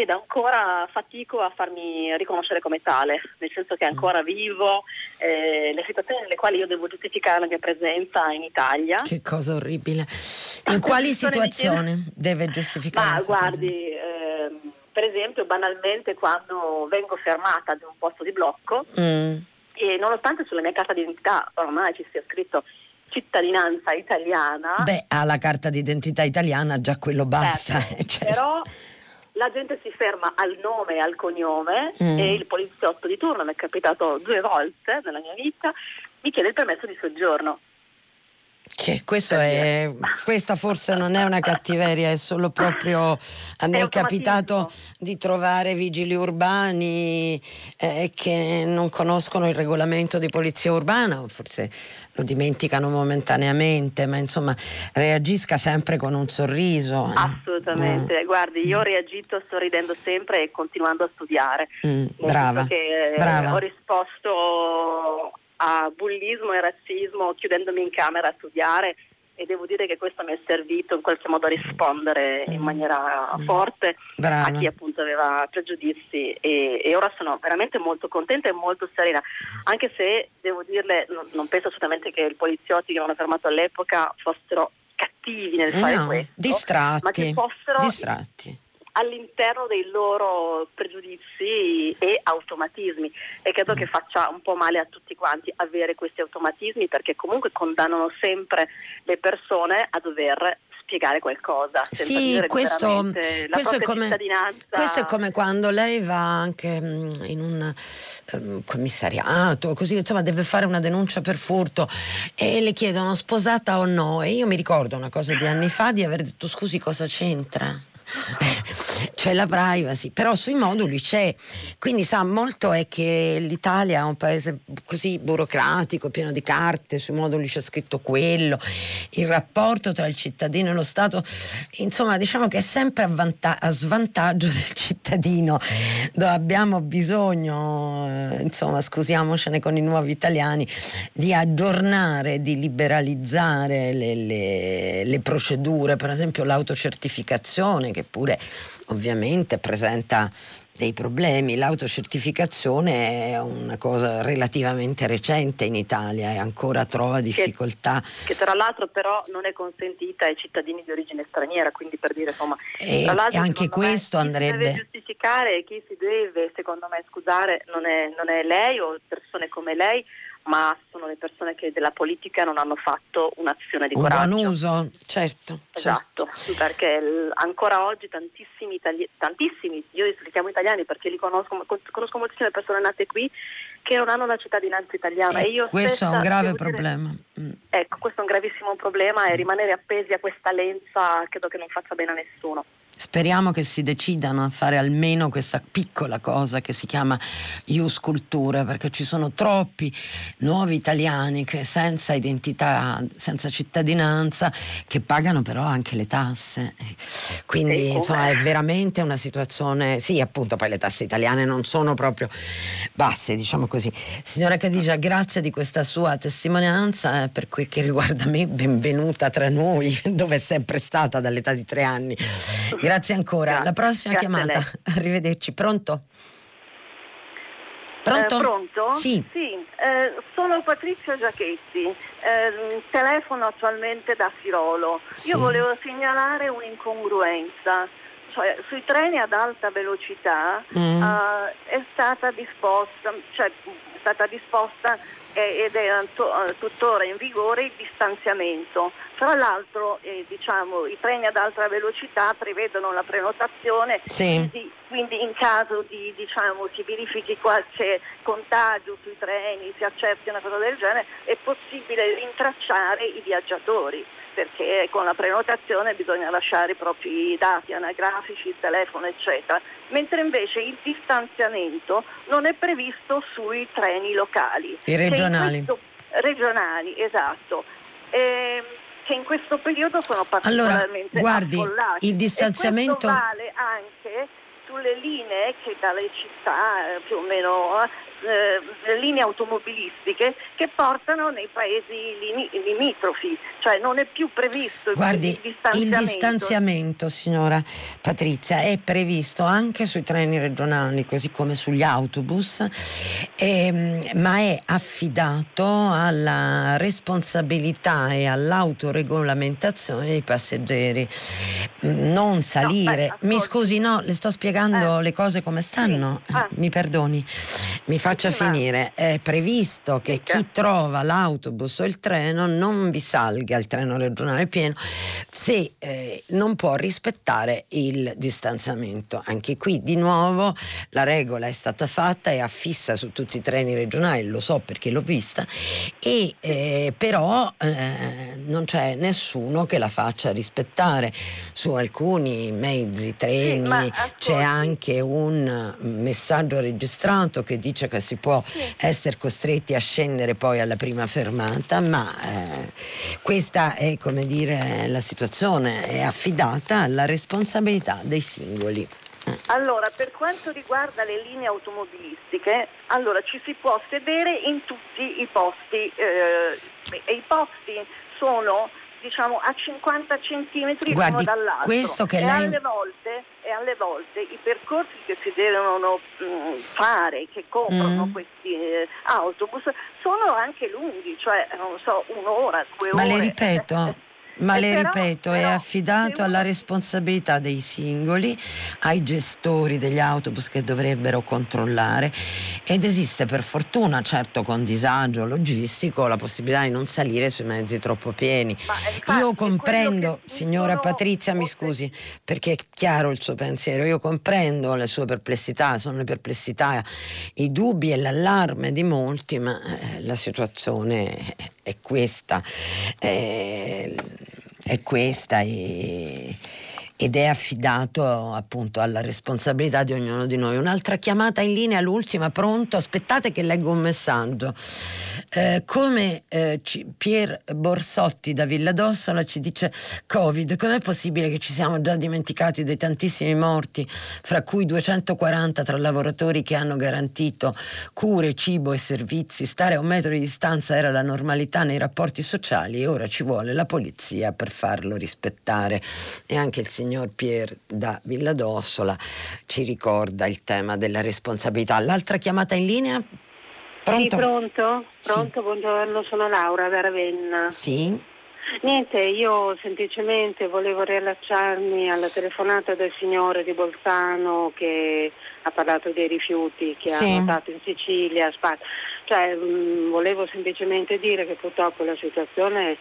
Ed ancora fatico a farmi riconoscere come tale, nel senso che ancora vivo eh, le situazioni nelle quali io devo giustificare la mia presenza in Italia.
che cosa orribile. In quali situazioni deve giustificare?
Ma guardi, ehm, per esempio banalmente quando vengo fermata ad un posto di blocco
Mm.
e nonostante sulla mia carta d'identità ormai ci sia scritto cittadinanza italiana,
Beh, ha la carta d'identità italiana, già quello basta.
certo,
eh, certo.
però la gente si ferma al nome e al cognome
Mm.
e il poliziotto di turno, mi è capitato due volte nella mia vita, mi chiede il permesso di soggiorno.
Che questo è, questa forse non è una cattiveria, è solo proprio a me
È
è capitato di trovare vigili urbani eh, che non conoscono il regolamento di polizia urbana, o forse lo dimenticano momentaneamente, ma insomma reagisca sempre con un sorriso. eh.
Assolutamente, guardi, io ho reagito sorridendo sempre e continuando a studiare.
Mm, brava,
che eh,
brava.
ho risposto a bullismo e razzismo chiudendomi in camera a studiare e devo dire che questo mi è servito in qualche modo a rispondere in maniera forte.
Brava.
a chi appunto aveva pregiudizi e, e ora sono veramente molto contenta e molto serena, anche se devo dirle, non, non penso assolutamente che i poliziotti che mi hanno fermato all'epoca fossero cattivi nel fare
No,
questo, ma
distratti,
che fossero
distratti.
All'interno dei loro pregiudizi e automatismi e credo che faccia un po' male a tutti quanti avere questi automatismi perché comunque condannano sempre le persone a dover spiegare qualcosa
Sì, questo, questo è come,
cittadinanza
questo è come quando lei va anche mm, in un ehm, commissariato, così insomma deve fare una denuncia per furto e le chiedono sposata o no. E io mi ricordo una cosa di anni fa di aver detto scusi cosa c'entra. C'è la privacy, però sui moduli c'è. Quindi sa, molto è che l'Italia è un paese così burocratico, pieno di carte, sui moduli c'è scritto quello, il rapporto tra il cittadino e lo Stato, insomma diciamo che è sempre a, vanta- a svantaggio del cittadino, dove abbiamo bisogno, eh, insomma scusiamocene con i nuovi italiani, di aggiornare, di liberalizzare le, le, le procedure, per esempio l'autocertificazione che pure ovviamente presenta dei problemi. L'autocertificazione è una cosa relativamente recente in Italia e ancora trova difficoltà.
Che, che, tra l'altro però non è consentita ai cittadini di origine straniera, quindi per dire insomma...
E, e anche questo
me,
andrebbe...
Chi si deve giustificare e chi si deve secondo me scusare non è, non è lei o persone come lei, ma sono le persone che della politica non hanno fatto un'azione di
un
coraggio.
Un buon uso, certo.
Esatto,
certo.
perché l- ancora oggi tantissimi, itali- tantissimi, io li chiamo italiani perché li conosco, conosco moltissime persone nate qui che non hanno la cittadinanza italiana.
Eh, questo è un grave
dire,
problema. Mm.
Ecco, questo è un gravissimo problema e rimanere appesi a questa lenza credo che non faccia bene a nessuno.
Speriamo che si decidano a fare almeno questa piccola cosa che si chiama Ius Culture, perché ci sono troppi nuovi italiani che senza identità, senza cittadinanza, che pagano però anche le tasse. Quindi insomma è veramente una situazione, sì appunto poi le tasse italiane non sono proprio basse, diciamo così. Signora Cadigia, grazie di questa sua testimonianza, eh, per quel che riguarda me, benvenuta tra noi, dove è sempre stata dall'età di tre anni. Grazie ancora.
Grazie.
La prossima
Grazie
chiamata. Arrivederci. Pronto? Pronto?
Eh, pronto?
Sì.
eh, sono Patrizia Giachetti, eh, telefono attualmente da Sirolo.
Sì.
Io volevo segnalare un'incongruenza. Cioè, sui treni ad alta velocità
Mm.
eh, è stata disposta, cioè, è stata disposta eh, ed è eh, tuttora in vigore il distanziamento. Tra l'altro eh, diciamo, i treni ad alta velocità prevedono la prenotazione
Sì.
quindi, quindi in caso di, diciamo, si verifichi qualche contagio sui treni, si accerti una cosa del genere, è possibile rintracciare i viaggiatori perché con la prenotazione bisogna lasciare i propri dati anagrafici, il telefono, eccetera. Mentre invece il distanziamento non è previsto sui treni locali.
I regionali.
questo- regionali, esatto. Ehm, che in questo periodo sono
Allora,
particolarmente
guardi,
affollati.
il distanziamento-
E vale anche sulle linee che dalle città eh, più o meno eh, le linee automobilistiche che portano nei paesi limi- limitrofi, cioè non è più previsto
Guardi,
il distanziamento.
il distanziamento, signora Patrizia, è previsto anche sui treni regionali, così come sugli autobus, ehm, ma è affidato alla responsabilità e all'autoregolamentazione dei passeggeri. Mm, Non salire.
aspetta,
Mi
ascolti.
scusi, no, le sto spiegando
Eh.
le cose come stanno.
Sì. Ah.
Mi perdoni, mi faccia
Sì,
finire. È previsto che chi trova l'autobus o il treno non vi salga il treno regionale pieno se eh, non può rispettare il distanziamento. Anche qui di nuovo la regola è stata fatta e affissa su tutti i treni regionali, lo so perché l'ho vista, e eh, però eh, non c'è nessuno che la faccia rispettare. Su alcuni mezzi, treni,
ma
c'è anche un messaggio registrato che dice che si può essere costretti a scendere poi alla prima fermata, ma eh, questa è come dire la situazione, è affidata alla responsabilità dei singoli.
Allora, per quanto riguarda le linee automobilistiche, allora ci si può sedere in tutti i posti eh, e i posti sono diciamo a 50 centimetri
Guardi,
uno dall'altro
questo che
e,
lei-
alle volte, e alle volte i percorsi che si devono mh, fare, che comprano
Mm.
questi eh, autobus, sono anche lunghi, cioè non so, un'ora, due
Ma
ore.
le ripeto, ma
Eh,
le
però-
ripeto, è
però
affidato
se
alla responsabilità dei singoli, ai gestori degli autobus che dovrebbero controllare ed esiste per fortuna, certo con disagio logistico, la possibilità di non salire sui mezzi troppo pieni.
Eh, infatti,
Io comprendo, signora Patrizia, mi scusi, perché è chiaro il suo pensiero, io comprendo le sue perplessità, sono le perplessità, i dubbi e l'allarme di molti, ma eh, la situazione è- è questa. Eh, è questa e ed è affidato appunto alla responsabilità di ognuno di noi. Un'altra chiamata in linea, l'ultima, pronto? Aspettate che leggo un messaggio. Eh, come eh, Pier Borsotti da Villa d'Ossola ci dice Covid, com'è possibile che ci siamo già dimenticati dei tantissimi morti, fra cui 240 tra lavoratori che hanno garantito cure, cibo e servizi, stare a un metro di distanza era la normalità nei rapporti sociali e ora ci vuole la polizia per farlo rispettare. E anche il signor Pier da Villa d'Ossola ci ricorda il tema della responsabilità. L'altra chiamata in linea? Pronto?
Sì, pronto? Pronto, sì. buongiorno, sono Laura da Ravenna.
Sì.
Niente, io semplicemente volevo riallacciarmi alla telefonata del signore di Bolzano che ha parlato dei rifiuti che sì. ha notato in Sicilia, Spagna. Cioè, mh, mm, volevo semplicemente dire che purtroppo la situazione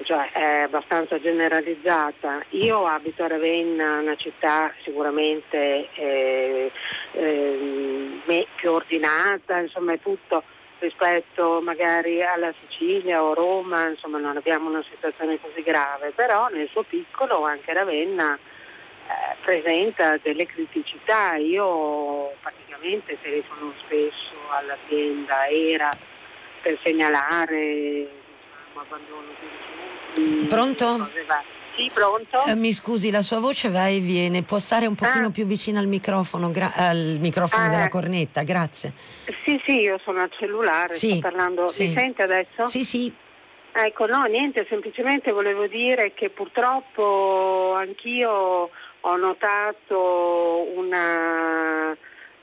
cioè, è abbastanza generalizzata. Io abito a Ravenna, una città sicuramente eh, eh, più ordinata, insomma è tutto rispetto magari alla Sicilia o Roma, insomma non abbiamo una situazione così grave, però nel suo piccolo anche Ravenna eh, presenta delle criticità. Io praticamente telefono spesso all'azienda ERA per segnalare diciamo, abbandono di
Pronto?
Sì, pronto?
Eh, mi scusi, la sua voce va e viene, può stare un pochino ah. più vicino al microfono, gra- al microfono ah. della cornetta, grazie.
Sì, sì, io sono al cellulare, sì, sto parlando. Sì. Mi sente adesso?
Sì, sì.
Ecco, no, niente, semplicemente volevo dire che purtroppo anch'io ho notato una,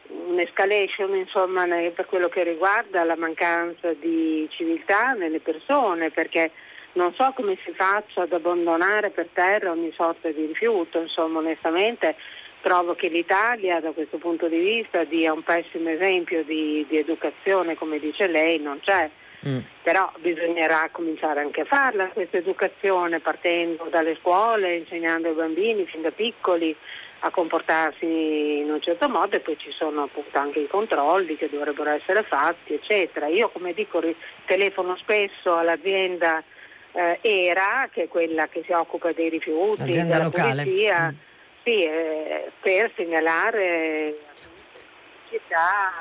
un'escalation insomma, per quello che riguarda la mancanza di civiltà nelle persone, perché non so come si faccia ad abbandonare per terra ogni sorta di rifiuto, insomma onestamente trovo che l'Italia da questo punto di vista dia un pessimo esempio di, di educazione, come dice lei, non c'è. Mm. Però bisognerà cominciare anche a farla questa educazione partendo dalle scuole, insegnando ai bambini fin da piccoli a comportarsi in un certo modo e poi ci sono appunto anche i controlli che dovrebbero essere fatti, eccetera. Io come dico telefono spesso all'azienda eh, ERA, che è quella che si occupa dei rifiuti,
L'azienda
della
locale.
Polizia, mm. sì, eh, per segnalare la città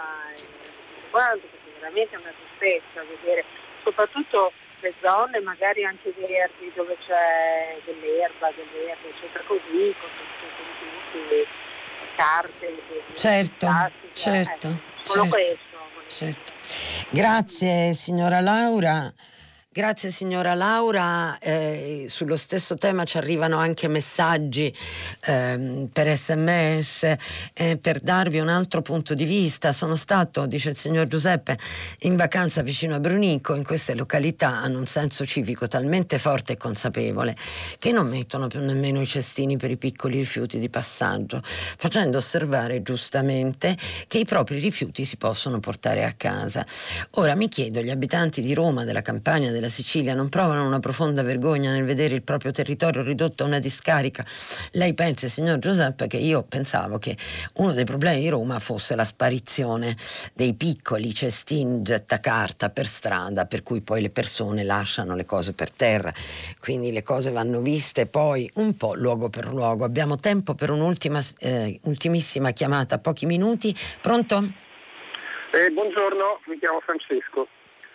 quanto, perché veramente è una tristezza vedere soprattutto le zone magari anche verdi dove c'è dell'erba, dell'erba, eccetera, così, con tutti i carte,
certo, certo,
eh, solo
certo,
questo.
Certo. Grazie signora Laura. Grazie signora Laura, eh, sullo stesso tema ci arrivano anche messaggi eh, per sms eh, per darvi un altro punto di vista. Sono stato, dice il signor Giuseppe, in vacanza vicino a Brunico, in queste località hanno un senso civico talmente forte e consapevole che non mettono più nemmeno i cestini per i piccoli rifiuti di passaggio, facendo osservare giustamente che i propri rifiuti si possono portare a casa. Ora mi chiedo, gli abitanti di Roma, della campagna, della Sicilia non provano una profonda vergogna nel vedere il proprio territorio ridotto a una discarica. Lei pensa, signor Giuseppe, che io pensavo che uno dei problemi di Roma fosse la sparizione dei piccoli cestini gettacarta per strada, per cui poi le persone lasciano le cose per terra. Quindi le cose vanno viste poi un po' luogo per luogo. Abbiamo tempo per un'ultima, eh, ultimissima chiamata, pochi minuti. Pronto?
Eh, buongiorno, mi chiamo Francesco.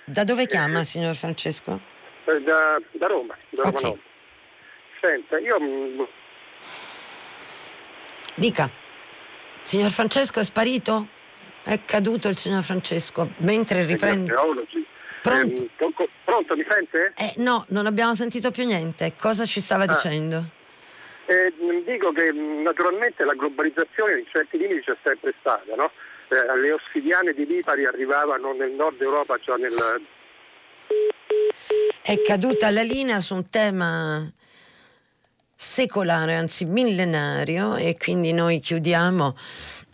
Da dove chiama, eh, signor Francesco?
Eh, da, da, Roma, da Roma okay. Senta, io...
Dica, signor Francesco è sparito? È caduto il signor Francesco mentre riprende...
Pronto? Eh, pronto, mi sente?
Eh, no, non abbiamo sentito più niente. Cosa ci stava ah. dicendo?
Eh, dico che naturalmente la globalizzazione in certi limiti c'è sempre stata, no? Eh, le ossidiane di Lipari arrivavano nel nord Europa, cioè nel...
È caduta la linea su un tema secolare, anzi millenario, e quindi noi chiudiamo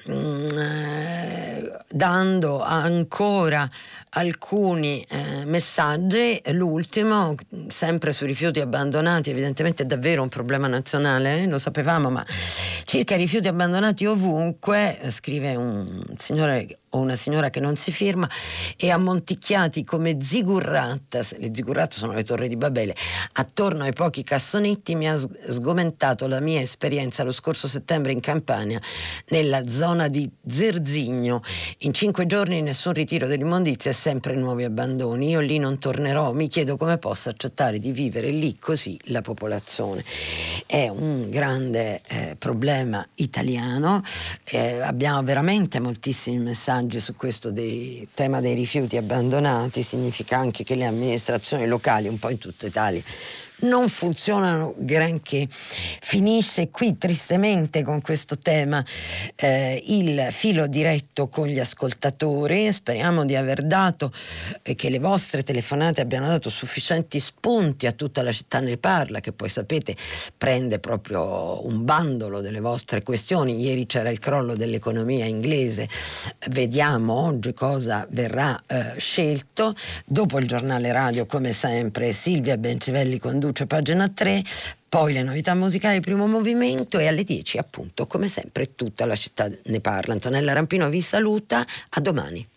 mm, eh, dando ancora alcuni eh, messaggi. L'ultimo, sempre sui rifiuti abbandonati, evidentemente è davvero un problema nazionale, eh? lo sapevamo, ma Circa i rifiuti abbandonati ovunque, eh, scrive un signore o una signora che non si firma e ammonticchiati come zigurratta, le zigurratte sono le torri di Babele, attorno ai pochi cassonetti mi ha sgomentato la mia esperienza lo scorso settembre in Campania, nella zona di Zerzigno. In cinque giorni nessun ritiro dell'immondizia sempre nuovi abbandoni. Io lì non tornerò, mi chiedo come possa accettare di vivere lì così la popolazione. È un grande eh, problema italiano, eh, abbiamo veramente moltissimi messaggi su questo dei, tema dei rifiuti abbandonati, significa anche che le amministrazioni locali, un po' in tutta Italia, non funzionano granché. Finisce qui tristemente con questo tema eh, il filo diretto con gli ascoltatori. Speriamo di aver dato e eh, che le vostre telefonate abbiano dato sufficienti spunti a tutta la città ne parla, che poi sapete prende proprio un bandolo delle vostre questioni. Ieri c'era il crollo dell'economia inglese, vediamo oggi cosa verrà eh, scelto. Dopo il giornale radio, come sempre, Silvia Bencivelli conduce Lucio, pagina 3, poi le novità musicali, primo movimento e alle 10 appunto, come sempre, tutta la città ne parla. Antonella Rampino vi saluta, a domani.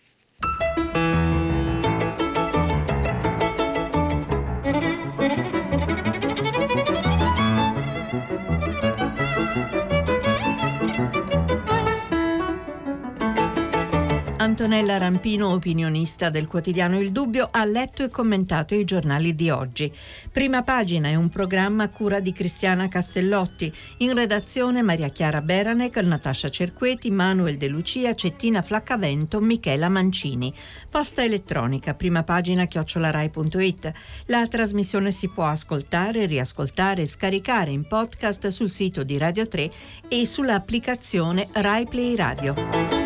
Antonella Rampino, opinionista del quotidiano Il Dubbio, ha letto e commentato i giornali di oggi. Prima pagina è un programma a cura di Cristiana Castellotti. In redazione Maria Chiara Beranec, Natascia Cerqueti, Manuel De Lucia, Cettina Flaccavento, Michela Mancini. Posta elettronica, prima pagina chiocciolarai.it. La trasmissione si può ascoltare, riascoltare e scaricare in podcast sul sito di Radio 3 e sull'applicazione Rai Play Radio.